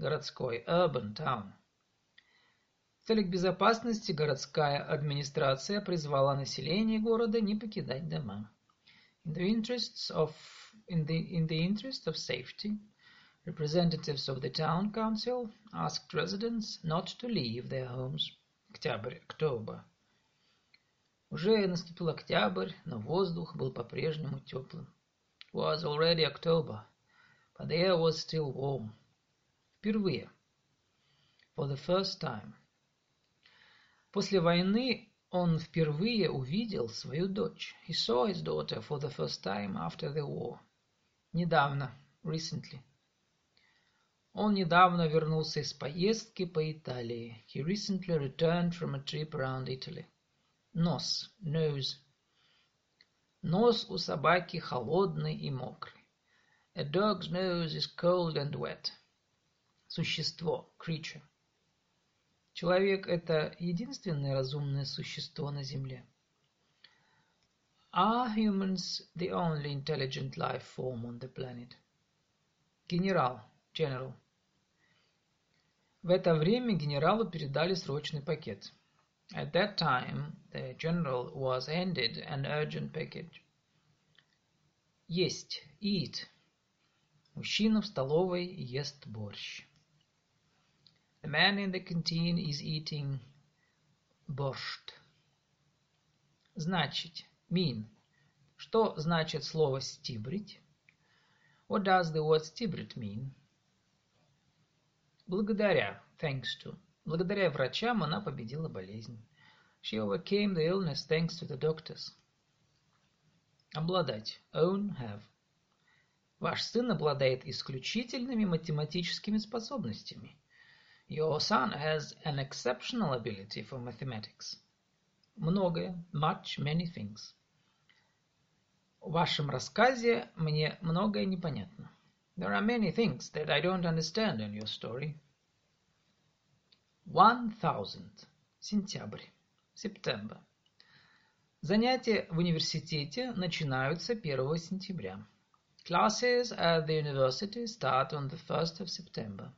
Городской, urban town. В целях безопасности городская администрация призвала население города не покидать дома. In the interests of in the in the interest of safety, representatives of the town council asked residents not to leave their homes. Октябрь, October. Уже наступил октябрь, но воздух был по-прежнему теплым was already October, but the air was still warm. Впервые. For the first time. После войны он впервые увидел свою дочь. He saw his daughter for the first time after the war. Недавно. Recently. Он недавно вернулся из поездки по Италии. He recently returned from a trip around Italy. Нос. Nose. Нос у собаки холодный и мокрый. A dog's nose is cold and wet. Существо, creature. Человек – это единственное разумное существо на Земле. Are humans the only intelligent life form on the planet? Генерал, general. В это время генералу передали срочный пакет. At that time, the general was handed an urgent package. Есть, eat. Мужчина в столовой ест борщ. The man in the canteen is eating borscht. Значить, mean. Что значит слово стибрить? What does the word stibrit mean? Благодаря, thanks to. Благодаря врачам она победила болезнь. She overcame the illness thanks to the doctors. Обладать. Own, have. Ваш сын обладает исключительными математическими способностями. Your son has an exceptional ability for mathematics. Многое. Much, many things. В вашем рассказе мне многое непонятно. There are many things that I don't understand in your story. One thousand. Сентябрь. September. Занятия в университете начинаются 1 сентября. Classes at the university start on the 1st of September.